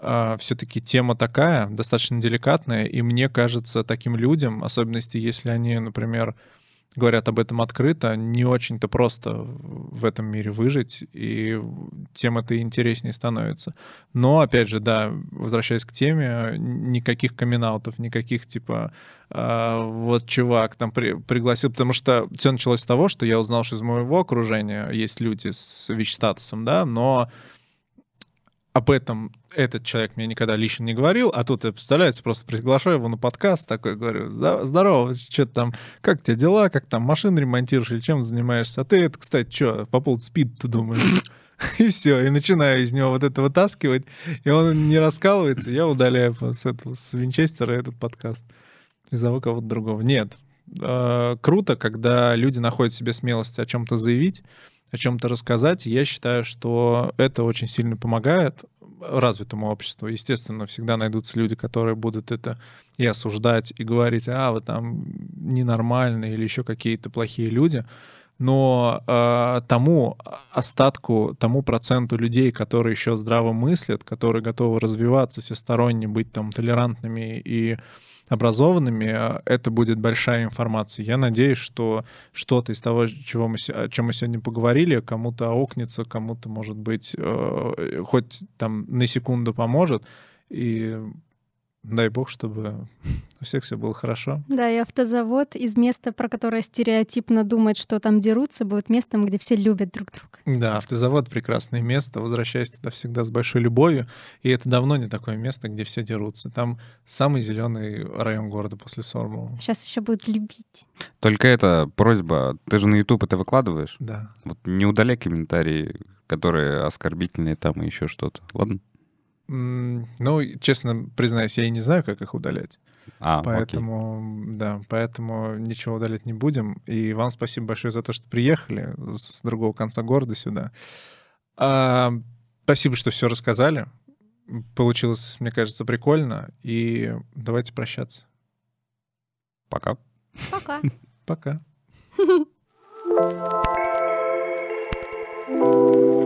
э, все-таки тема такая, достаточно деликатная, и мне кажется, таким людям, особенности, если они, например, говорят об этом открыто, не очень-то просто в этом мире выжить, и тем это интереснее становится. Но, опять же, да, возвращаясь к теме, никаких камин никаких типа э, вот чувак там при, пригласил, потому что все началось с того, что я узнал, что из моего окружения есть люди с ВИЧ-статусом, да, но об этом этот человек мне никогда лично не говорил, а тут, представляете, просто приглашаю его на подкаст, такой говорю, здорово, что там, как у тебя дела, как там машины ремонтируешь или чем занимаешься? А ты это, кстати, что, по поводу спид ты думаешь? И все, и начинаю из него вот это вытаскивать, и он не раскалывается, я удаляю с, этого, с Винчестера этот подкаст и зову кого-то другого. Нет, э, круто, когда люди находят себе смелость о чем-то заявить, о чем-то рассказать. Я считаю, что это очень сильно помогает развитому обществу. Естественно, всегда найдутся люди, которые будут это и осуждать, и говорить, а, вы там ненормальные или еще какие-то плохие люди. Но э, тому остатку, тому проценту людей, которые еще здраво мыслят, которые готовы развиваться всесторонне, быть там толерантными и образованными, а, это будет большая информация. Я надеюсь, что что-то из того, чего мы, о чем мы сегодня поговорили, кому-то аукнется, кому-то, может быть, э, хоть там на секунду поможет. И дай бог, чтобы у всех все было хорошо. Да, и автозавод из места, про которое стереотипно думать, что там дерутся, будет местом, где все любят друг друга. Да, автозавод — прекрасное место. Возвращаюсь туда всегда с большой любовью. И это давно не такое место, где все дерутся. Там самый зеленый район города после Сормова. Сейчас еще будут любить. Только это просьба. Ты же на YouTube это выкладываешь? Да. Вот не удаляй комментарии, которые оскорбительные там и еще что-то. Ладно? Ну, честно признаюсь, я и не знаю, как их удалять. А, поэтому, окей. да, поэтому ничего удалять не будем. И вам спасибо большое за то, что приехали с другого конца города сюда. А, спасибо, что все рассказали. Получилось, мне кажется, прикольно. И давайте прощаться. Пока. Пока. Пока.